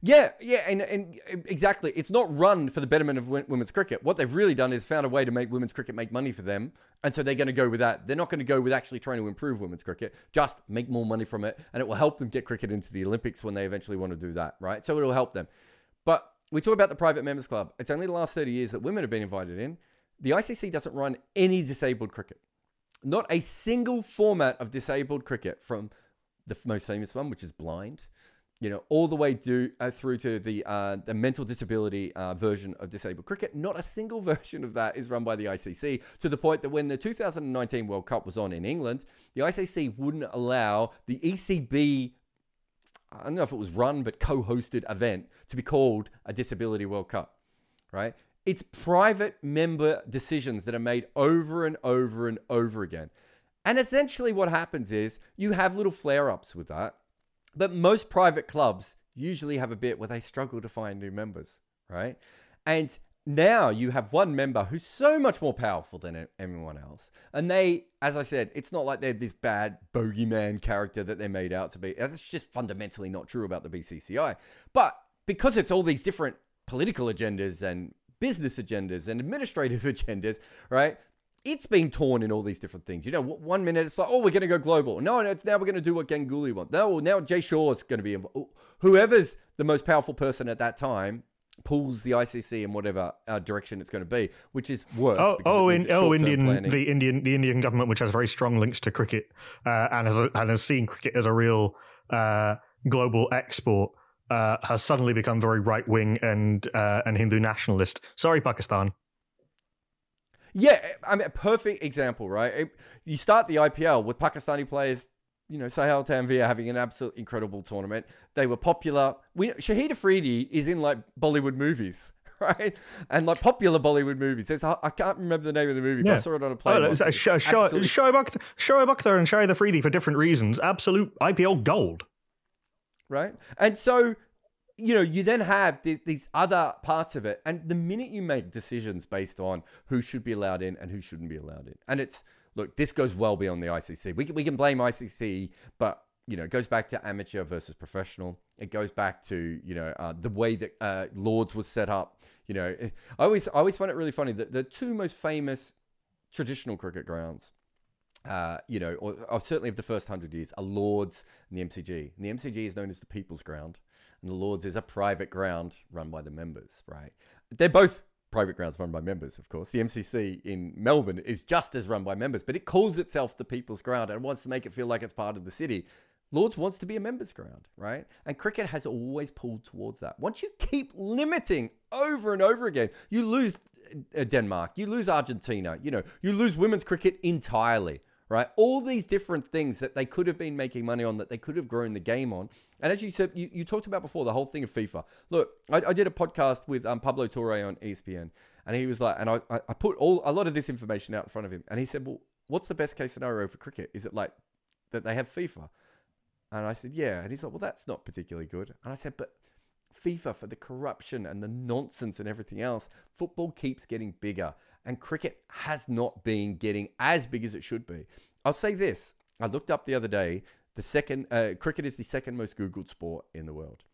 Yeah, yeah, and, and exactly. It's not run for the betterment of women's cricket. What they've really done is found a way to make women's cricket make money for them. And so they're going to go with that. They're not going to go with actually trying to improve women's cricket, just make more money from it. And it will help them get cricket into the Olympics when they eventually want to do that, right? So it'll help them. But we talk about the private members club. It's only the last 30 years that women have been invited in. The ICC doesn't run any disabled cricket. Not a single format of disabled cricket from the most famous one, which is blind you know, all the way do, uh, through to the uh, the mental disability uh, version of disabled cricket. Not a single version of that is run by the ICC. To the point that when the 2019 World Cup was on in England, the ICC wouldn't allow the ECB. I don't know if it was run, but co-hosted event to be called a Disability World Cup, right? It's private member decisions that are made over and over and over again. And essentially, what happens is you have little flare ups with that but most private clubs usually have a bit where they struggle to find new members, right? And now you have one member who's so much more powerful than everyone else. And they, as I said, it's not like they're this bad bogeyman character that they're made out to be. That's just fundamentally not true about the BCCI. But because it's all these different political agendas and business agendas and administrative agendas, right? It's being torn in all these different things. You know, one minute it's like, oh, we're going to go global. No, no, it's now we're going to do what Ganguly wants. No, now Jay Shah is going to be involved. Whoever's the most powerful person at that time pulls the ICC in whatever uh, direction it's going to be, which is worse. Oh, oh, in, oh, Indian, planning. the Indian, the Indian government, which has very strong links to cricket uh, and has a, and has seen cricket as a real uh, global export, uh, has suddenly become very right wing and uh, and Hindu nationalist. Sorry, Pakistan. Yeah, I mean, a perfect example, right? It, you start the IPL with Pakistani players, you know, Sohail Tanvir having an absolute incredible tournament. They were popular. We Shahid Afridi is in like Bollywood movies, right? And like popular Bollywood movies. There's, I can't remember the name of the movie, yeah. I saw it on a plane. Oh, Shoaib Akhtar and Shahid Afridi for different reasons. Absolute IPL gold. Right? And so you know, you then have these, these other parts of it. And the minute you make decisions based on who should be allowed in and who shouldn't be allowed in, and it's, look, this goes well beyond the ICC. We can, we can blame ICC, but, you know, it goes back to amateur versus professional. It goes back to, you know, uh, the way that uh, Lords was set up. You know, I always, I always find it really funny that the two most famous traditional cricket grounds uh, you know, or, or, certainly of the first hundred years, are Lords and the MCG. And the MCG is known as the People's Ground, and the Lords is a private ground run by the members, right? They're both private grounds run by members, of course. The MCC in Melbourne is just as run by members, but it calls itself the People's Ground and wants to make it feel like it's part of the city. Lords wants to be a members ground, right? And cricket has always pulled towards that. Once you keep limiting over and over again, you lose uh, Denmark, you lose Argentina, you know, you lose women's cricket entirely right? All these different things that they could have been making money on, that they could have grown the game on. And as you said, you, you talked about before, the whole thing of FIFA. Look, I, I did a podcast with um, Pablo Torre on ESPN, and he was like, and I, I put all a lot of this information out in front of him, and he said, well, what's the best case scenario for cricket? Is it like that they have FIFA? And I said, yeah. And he's like, well, that's not particularly good. And I said, but FIFA for the corruption and the nonsense and everything else, football keeps getting bigger and cricket has not been getting as big as it should be. I'll say this: I looked up the other day. The second uh, cricket is the second most googled sport in the world.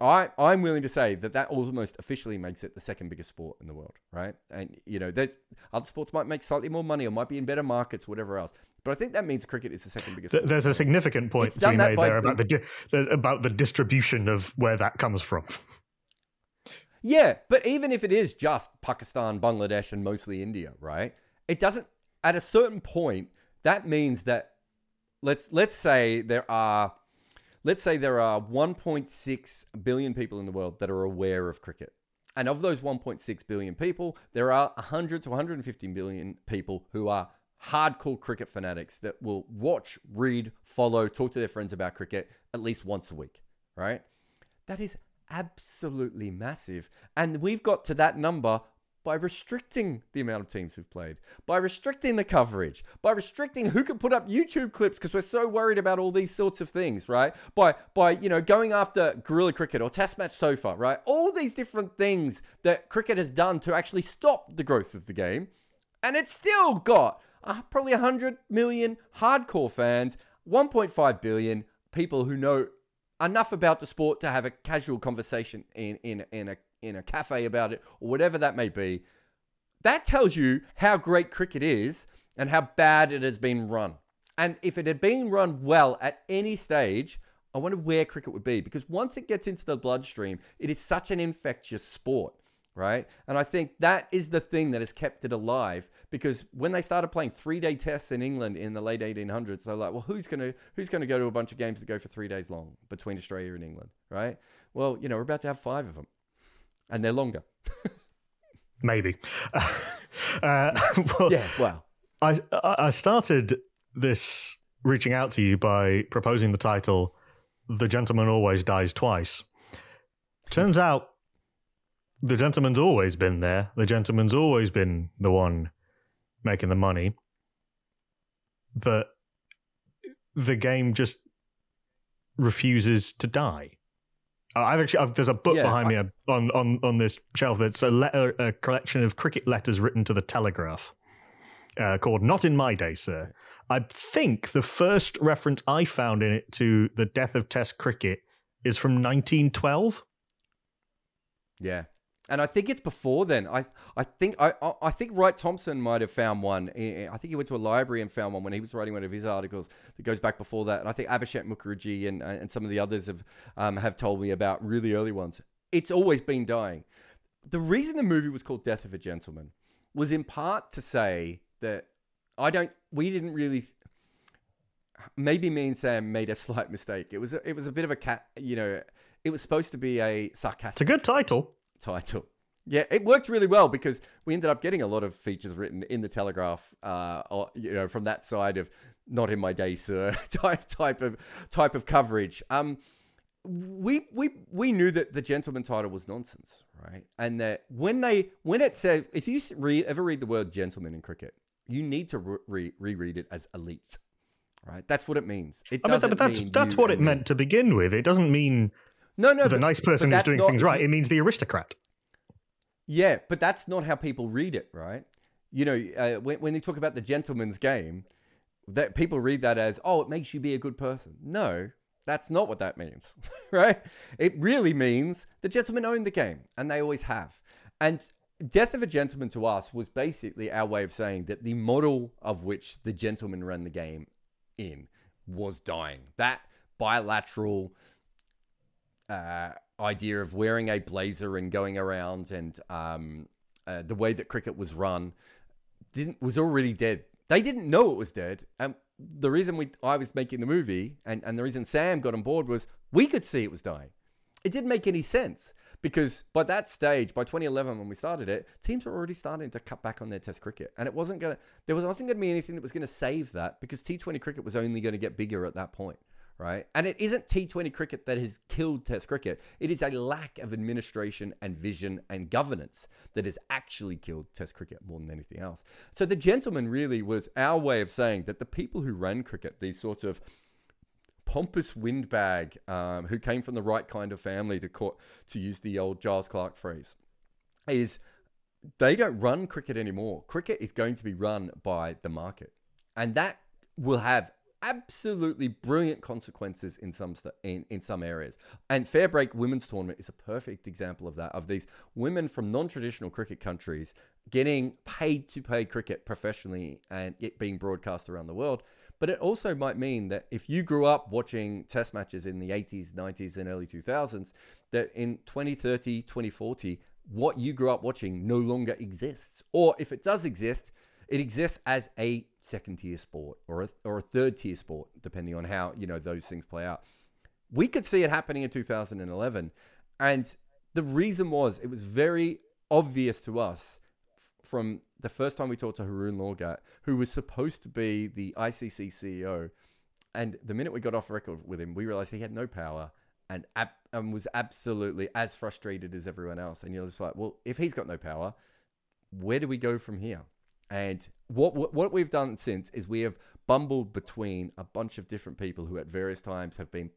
I, I'm willing to say that that almost officially makes it the second biggest sport in the world, right? And you know, there's other sports might make slightly more money or might be in better markets, whatever else. But I think that means cricket is the second biggest. Th- there's a significant point to be made there about the di- about the distribution of where that comes from. Yeah, but even if it is just Pakistan, Bangladesh, and mostly India, right? It doesn't. At a certain point, that means that let's let's say there are let's say there are 1.6 billion people in the world that are aware of cricket. And of those 1.6 billion people, there are 100 to 150 million people who are hardcore cricket fanatics that will watch, read, follow, talk to their friends about cricket at least once a week, right? That is absolutely massive. And we've got to that number by restricting the amount of teams who've played, by restricting the coverage, by restricting who can put up YouTube clips because we're so worried about all these sorts of things, right? By by you know going after guerrilla cricket or test match sofa, right? All these different things that cricket has done to actually stop the growth of the game, and it's still got uh, probably 100 million hardcore fans, 1.5 billion people who know enough about the sport to have a casual conversation in in in a in a cafe about it or whatever that may be. That tells you how great cricket is and how bad it has been run. And if it had been run well at any stage, I wonder where cricket would be because once it gets into the bloodstream, it is such an infectious sport right? And I think that is the thing that has kept it alive because when they started playing three-day tests in England in the late 1800s, they're like, well, who's gonna who's gonna go to a bunch of games that go for three days long between Australia and England, right? Well, you know, we're about to have five of them, and they're longer. Maybe. uh, well, yeah. Well, I I started this reaching out to you by proposing the title "The Gentleman Always Dies Twice." Turns out the gentleman's always been there. The gentleman's always been the one making the money. But the game just refuses to die. I've actually I've, there's a book yeah, behind I, me on, on on this shelf that's a letter a collection of cricket letters written to the Telegraph uh, called "Not in My Day, Sir." I think the first reference I found in it to the death of Test cricket is from 1912. Yeah, and I think it's before then. I I think I I think Wright Thompson might have found one. I think he went to a library and found one when he was writing one of his articles that goes back before that. And I think Abhishek Mukherjee and and some of the others have um, have told me about really early ones. It's always been dying. the reason the movie was called Death of a Gentleman was in part to say that I don't. We didn't really. Maybe me and Sam made a slight mistake. It was a, it was a bit of a cat. You know, it was supposed to be a sarcastic. It's a good title. Title. Yeah, it worked really well because we ended up getting a lot of features written in the Telegraph, uh, or, you know, from that side of not in my day, sir type type of type of coverage. Um, we we we knew that the gentleman title was nonsense, right? And that when they when it said if you read, ever read the word gentleman in cricket, you need to re- reread it as elite, right? That's what it means. It I mean, but that's that's what it meant to begin with. It doesn't mean no, no, the but, nice person who's doing not, things right. It means the aristocrat. Yeah, but that's not how people read it, right? You know, uh, when, when they talk about the gentleman's game, that people read that as, oh, it makes you be a good person. No, that's not what that means, right? It really means the gentlemen own the game, and they always have. And Death of a Gentleman to us was basically our way of saying that the model of which the gentleman ran the game in was dying. That bilateral uh, idea of wearing a blazer and going around and um, uh, the way that cricket was run didn't was already dead. They didn't know it was dead. And the reason we I was making the movie and, and the reason Sam got on board was we could see it was dying. It didn't make any sense because by that stage, by 2011 when we started it, teams were already starting to cut back on their Test cricket, and it wasn't gonna there was wasn't gonna be anything that was gonna save that because T20 cricket was only going to get bigger at that point right? And it isn't T20 cricket that has killed Test cricket. It is a lack of administration and vision and governance that has actually killed Test cricket more than anything else. So the gentleman really was our way of saying that the people who ran cricket, these sorts of pompous windbag um, who came from the right kind of family, to, co- to use the old Giles Clarke phrase, is they don't run cricket anymore. Cricket is going to be run by the market. And that will have absolutely brilliant consequences in some st- in, in some areas. And FairBreak Women's Tournament is a perfect example of that. Of these women from non-traditional cricket countries getting paid to play cricket professionally and it being broadcast around the world. But it also might mean that if you grew up watching test matches in the 80s, 90s, and early 2000s, that in 2030, 2040, what you grew up watching no longer exists. Or if it does exist, it exists as a second tier sport or a, or a third tier sport, depending on how you know those things play out. We could see it happening in 2011, and the reason was it was very obvious to us from the first time we talked to Haroon Lorgat, who was supposed to be the ICC CEO, and the minute we got off record with him, we realized he had no power and, ab- and was absolutely as frustrated as everyone else. And you're just like, well, if he's got no power, where do we go from here? And what, what, we've done since is we have bumbled between a bunch of different people who at various times have been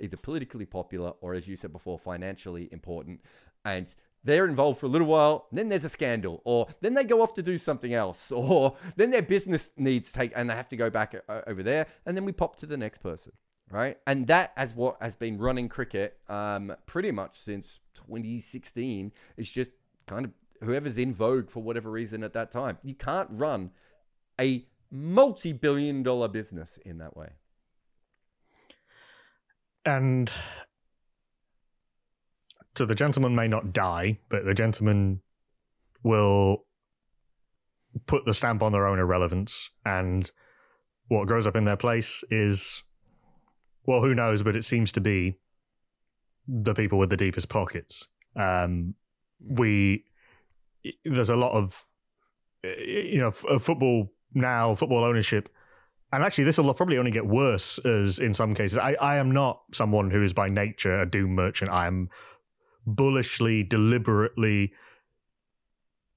either politically popular or, as you said before, financially important. And they're involved for a little while, then there's a scandal, or then they go off to do something else, or then their business needs take and they have to go back uh, over there, and then we pop to the next person, right? And that, as what has been running cricket um, pretty much since 2016, is just kind of whoever's in vogue for whatever reason at that time. You can't run a multi billion dollar business in that way. And so the gentleman may not die, but the gentleman will put the stamp on their own irrelevance. And what grows up in their place is, well, who knows? But it seems to be the people with the deepest pockets. Um, we there's a lot of you know football now, football ownership. And actually, this will probably only get worse as in some cases. I, I am not someone who is by nature a doom merchant. I am bullishly, deliberately,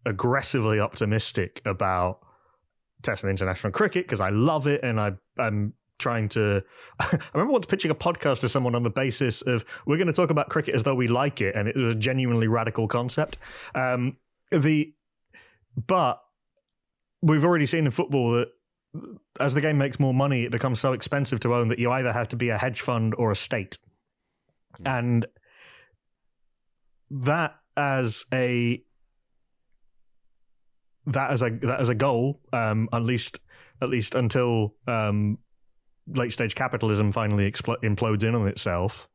aggressively optimistic about testing international cricket because I love it and I, I'm trying to. I remember once pitching a podcast to someone on the basis of we're going to talk about cricket as though we like it, and it was a genuinely radical concept. Um, the but we've already seen in football that as the game makes more money, it becomes so expensive to own that you either have to be a hedge fund or a state, and that as a that as a that as a goal, um, at least at least until um, late stage capitalism finally expl- implodes in on itself,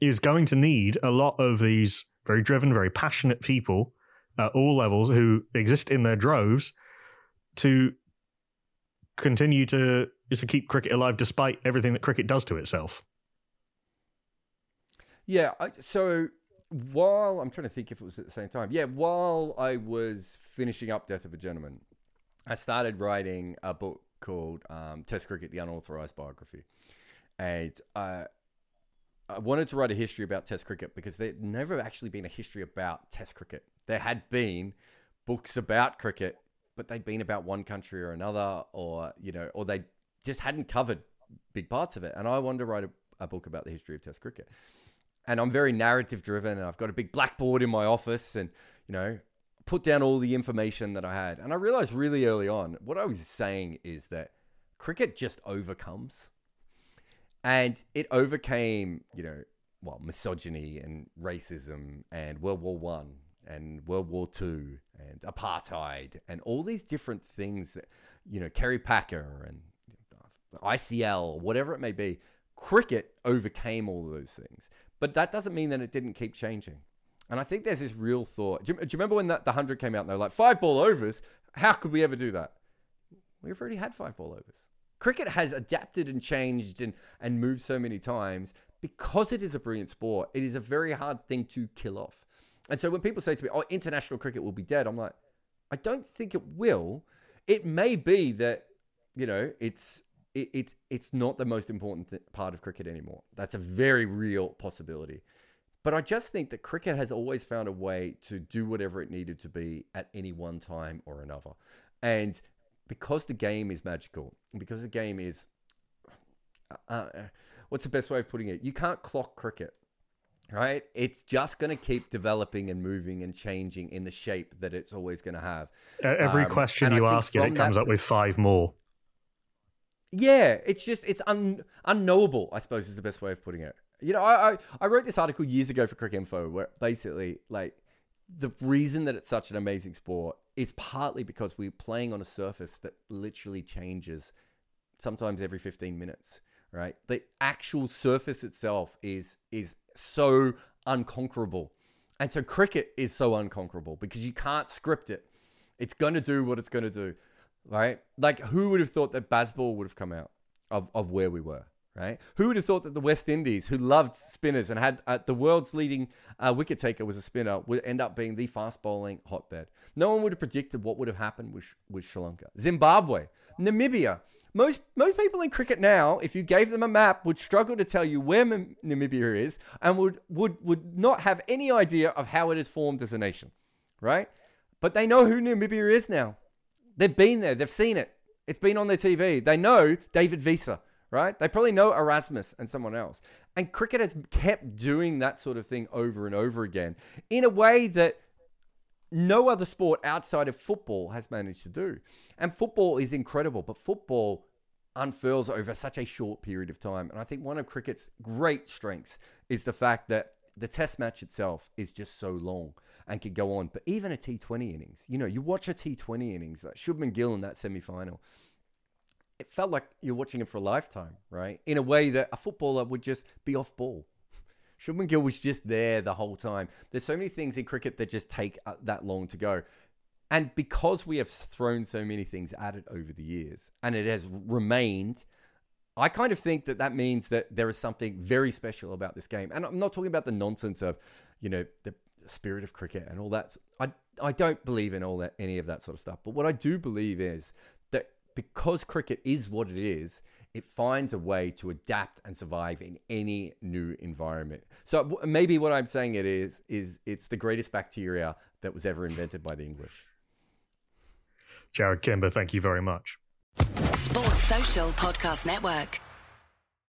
is going to need a lot of these very driven, very passionate people at all levels who exist in their droves to continue to to keep cricket alive despite everything that cricket does to itself. Yeah, I, so while I'm trying to think if it was at the same time, yeah, while I was finishing up Death of a Gentleman, I started writing a book called um, Test Cricket: The Unauthorized Biography, and uh, I wanted to write a history about Test cricket because there'd never actually been a history about Test cricket. There had been books about cricket, but they'd been about one country or another, or you know, or they just hadn't covered big parts of it. And I wanted to write a, a book about the history of Test cricket. And I'm very narrative driven, and I've got a big blackboard in my office, and you know, put down all the information that I had. And I realized really early on what I was saying is that cricket just overcomes and it overcame, you know, well, misogyny and racism and World War One and World War Two and apartheid and all these different things that, you know, Kerry Packer and ICL, whatever it may be. Cricket overcame all of those things, but that doesn't mean that it didn't keep changing. And I think there's this real thought. Do you, do you remember when that, the 100 came out and they were like, five ball overs? How could we ever do that? We've already had five ball overs cricket has adapted and changed and, and moved so many times because it is a brilliant sport. It is a very hard thing to kill off. And so when people say to me, oh, international cricket will be dead, I'm like, I don't think it will. It may be that, you know, it's it, it, it's not the most important th- part of cricket anymore. That's a very real possibility. But I just think that cricket has always found a way to do whatever it needed to be at any one time or another. And because the game is magical, because the game is, uh, uh, what's the best way of putting it? You can't clock cricket, right? It's just going to keep developing and moving and changing in the shape that it's always going to have. Every um, question you ask it, it comes that, up with five more. Yeah, it's just it's un, unknowable. I suppose is the best way of putting it. You know, I, I I wrote this article years ago for Cricket Cricinfo where basically like the reason that it's such an amazing sport is partly because we're playing on a surface that literally changes sometimes every 15 minutes right? The actual surface itself is is so unconquerable. And so cricket is so unconquerable because you can't script it. It's going to do what it's going to do right? Like who would have thought that Bazball would have come out of, of where we were right? Who would have thought that the West Indies, who loved spinners and had uh, the world's leading uh, wicket taker was a spinner, would end up being the fast bowling hotbed? No one would have predicted what would have happened with, with Sri Lanka, Zimbabwe, Namibia. Most most people in cricket now, if you gave them a map, would struggle to tell you where M- Namibia is and would, would would not have any idea of how it is formed as a nation, right? But they know who Namibia is now. They've been there. They've seen it. It's been on their TV. They know David Wiese right? They probably know Erasmus and someone else. And cricket has kept doing that sort of thing over and over again in a way that no other sport outside of football has managed to do. And football is incredible, but football unfurls over such a short period of time. And I think one of cricket's great strengths is the fact that the test match itself is just so long and can go on. But even a T20 innings, you know, you watch a T20 innings, like Shubman Gill in that semi final it felt like you're watching it for a lifetime, right? In a way that a footballer would just be off ball. Shubman Gill was just there the whole time. There's so many things in cricket that just take uh, that long to go. And because we have thrown so many things at it over the years and it has remained, I kind of think that that means that there is something very special about this game. And I'm not talking about the nonsense of, you know, the spirit of cricket and all that. I, I don't believe in all that, any of that sort of stuff. But what I do believe is because cricket is what it is, it finds a way to adapt and survive in any new environment. So maybe what I'm saying it is is it's the greatest bacteria that was ever invented by the English. Jarrod Kimber, thank you very much. Sports Social Podcast Network.